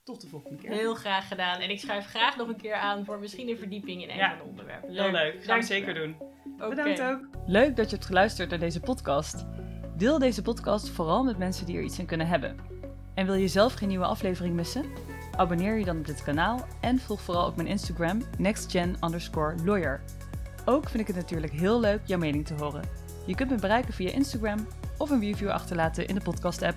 tot de volgende keer. Heel graag gedaan. En ik schuif graag nog een keer aan voor misschien een verdieping in een ja, van de onderwerpen. Leuk. Heel leuk. Gaan we zeker doen. Okay. Bedankt ook. Leuk dat je hebt geluisterd naar deze podcast. Deel deze podcast vooral met mensen die er iets aan kunnen hebben. En wil je zelf geen nieuwe aflevering missen? Abonneer je dan op dit kanaal en volg vooral ook mijn Instagram nextgen lawyer. Ook vind ik het natuurlijk heel leuk jouw mening te horen. Je kunt me bereiken via Instagram of een review achterlaten in de podcast app